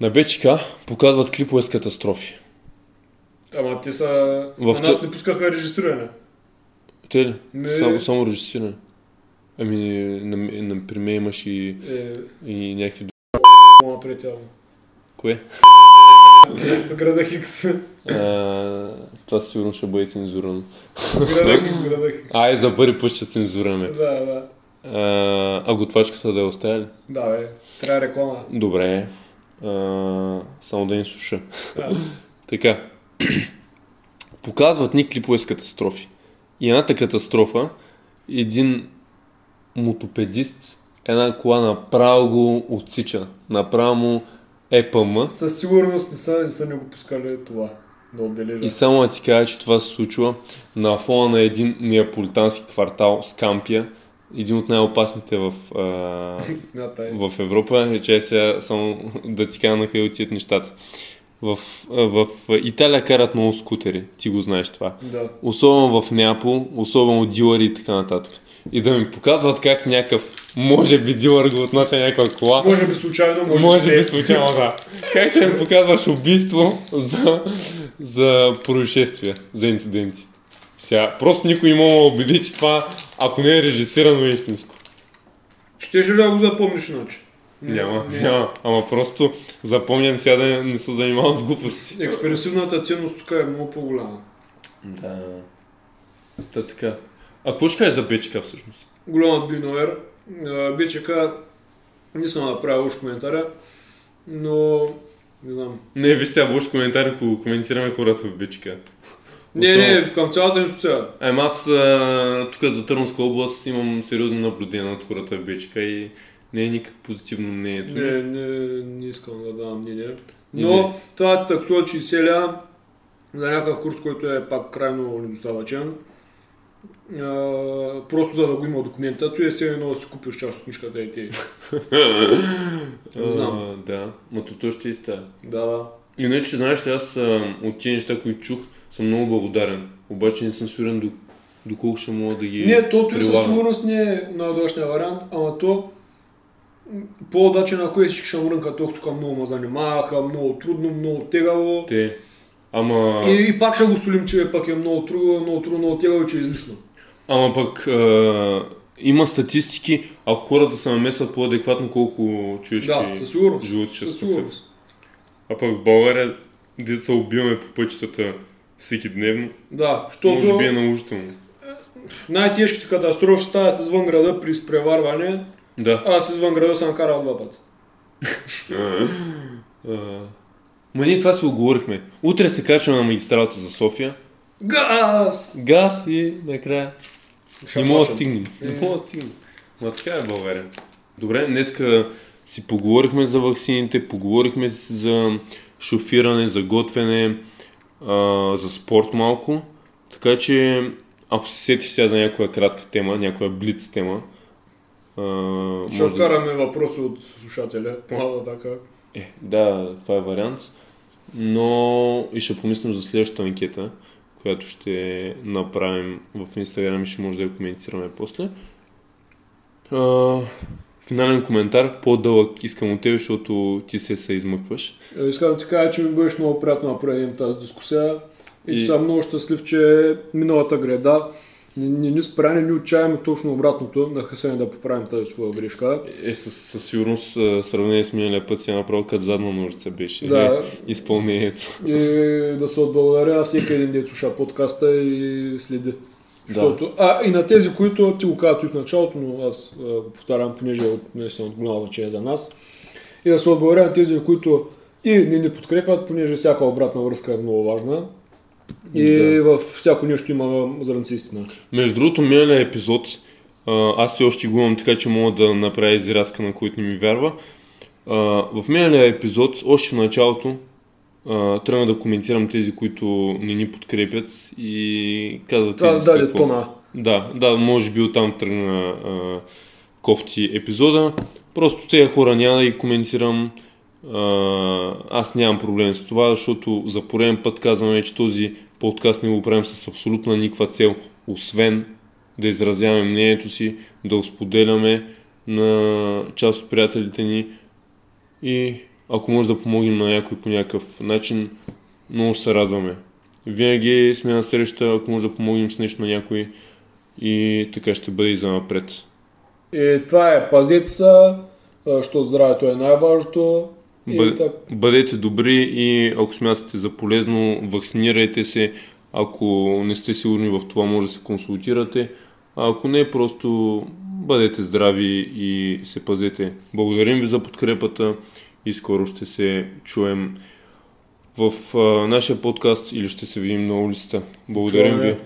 На БЧК показват клипове с катастрофи. Ама те са... В На нас не пускаха регистриране. Те ли? Не. Само, само режисиране. Ами, на, на, при мен имаш и, Е, и някакви... приятел. Кое? Града Хикс. А, това сигурно ще бъде цензурано. Града Хикс, града Хикс. Ай, за първи път ще цензураме. Да, да. А, а готвачката да я оставя ли? Да, бе. Трябва реклама. Добре. А, само да ни слуша. Да. Така. Показват ни клипове с катастрофи. И едната катастрофа, един мотопедист, една кола направо го отсича. Направо му ЕПМ. Със сигурност не са, не са не го пускали това да отбележат. И само да ти кажа, че това се случва на фона на един неаполитански квартал Скампия, един от най-опасните в, а, Смятай. в Европа. Е, че сега само да ти кажа на къде отиват нещата. В, в Италия карат много скутери, ти го знаеш това. Да. Особено в Неапол, особено дилъри и така нататък. И да ми показват как някакъв, може би дилър го отнася някаква кола, Може би случайно, може, може не. би случайно, да. Как ще ми показваш убийство за, за происшествия, за инциденти? Сега, просто никой не мога да убеди, че това, ако не е режисирано, е истинско. Ще ли да го запомниш иначе? Няма, няма. Ама просто запомням сега да не, не се занимавам с глупости. Експресивната ценност тук е много по-голяма. Да. Та така. А какво ще кажеш за Бечка всъщност? Голямът биновер. БЧК не искам да направя лош коментаря, но не знам. Не, виж сега лош коментар, ако коментираме хората в Бечка. Не, не, към цялата институция. Ами аз а, тук за Търновска област имам сериозно наблюдение над хората в Бечка и не е никак позитивно мнението. Не, не, не искам да давам мнение. Не, Но не. това ти таксува 60 ля за някакъв курс, който е пак крайно недостатъчен. Просто за да го има документа, то е все едно да си купиш част от книжката и ти. Не знам. Да, но то той ще и става. Да, да. Иначе, знаеш ли, аз а, от тези неща, които чух, съм много благодарен. Обаче не съм сигурен до, доколко ще мога да ги Не, то и със сигурност не е най-удачният вариант, ама то по-удачен, ако е всички ще мрънка, тук много ме занимаваха, много трудно, много тегаво. Те. Ама, И, и пак ще го солим, че пак е много трудно, много трудно, много тегаво че е излишно. Ама пък а, има статистики, ако хората се намесват по-адекватно, колко човешки Да, със сигурност. животи ще спасят. А пък в България, деца убиваме по пътищата всеки дневно, Да, защото може би е наложително. най-тежките катастрофи стават извън града при изпреварване, Да. аз извън града съм карал два пъти. Ма ние това си оговорихме. Утре се качваме на магистралата за София. Газ! Газ и накрая. Не мога да стигнем. Не мога да стигнем. Ма така е България. Добре, днеска си поговорихме за ваксините, поговорихме си за шофиране, за готвене, а, за спорт малко. Така че, ако се сетиш сега за някоя кратка тема, някоя блиц тема, а, Ще може откараме въпроси от слушателя. Млада така. Е, да, това е вариант. Но и ще помислим за следващата анкета, която ще направим в Инстаграм и ще може да я коментираме после. А, финален коментар, по-дълъг искам от тебе, защото ти се се измъкваш. Е, Искам да ти кажа, че ми беше много приятно да проведем тази дискусия и, И- съм много щастлив, че миналата греда не, не ни спря, не ни отчаяваме точно обратното, да хасене да поправим тази своя грешка. Е, със, със сигурност, сравнение с миналия път си я направил като задна ножица беше. Да. Е, изпълнението. И да се отблагодаря на всеки един дет слуша подкаста и следи. Защото, а и на тези, които ти го казват и в началото, но аз го повтарям, понеже е от, наистина от голяма значение за нас. И да се отблагодаря на тези, които и не ни подкрепят, понеже всяка обратна връзка е много важна. И Да. във всяко нещо има зранци истина. Между другото, миналия епизод, а, аз все още го имам така, че мога да направя изрязка, на който не ми вярва. А, в миналия епизод, още в началото, а, тръгна да коментирам тези, които не ни подкрепят и казват еди с даде какво. тона. Да, да, може би оттам тръгна а, кофти епизода. Просто тези хора няма да ги коментирам. А, аз нямам проблем с това, защото за пореден път казваме, че този подкаст не го правим с абсолютно никаква цел, освен да изразяваме мнението си, да споделяме на част от приятелите ни и ако може да помогнем на някой по някакъв начин, много се радваме. Винаги сме на среща, ако може да помогнем с нещо на някой и така ще бъде и за напред. И това е, пазете се, а, защото здравето е най-важното. Бъде- так, Бъдете добри и ако смятате за полезно, вакцинирайте се. Ако не сте сигурни в това, може да се консултирате. А ако не, просто бъдете здрави и се пазете. Благодарим ви за подкрепата и скоро ще се чуем в а, нашия подкаст или ще се видим на улицата. Благодарим Чуваме. ви.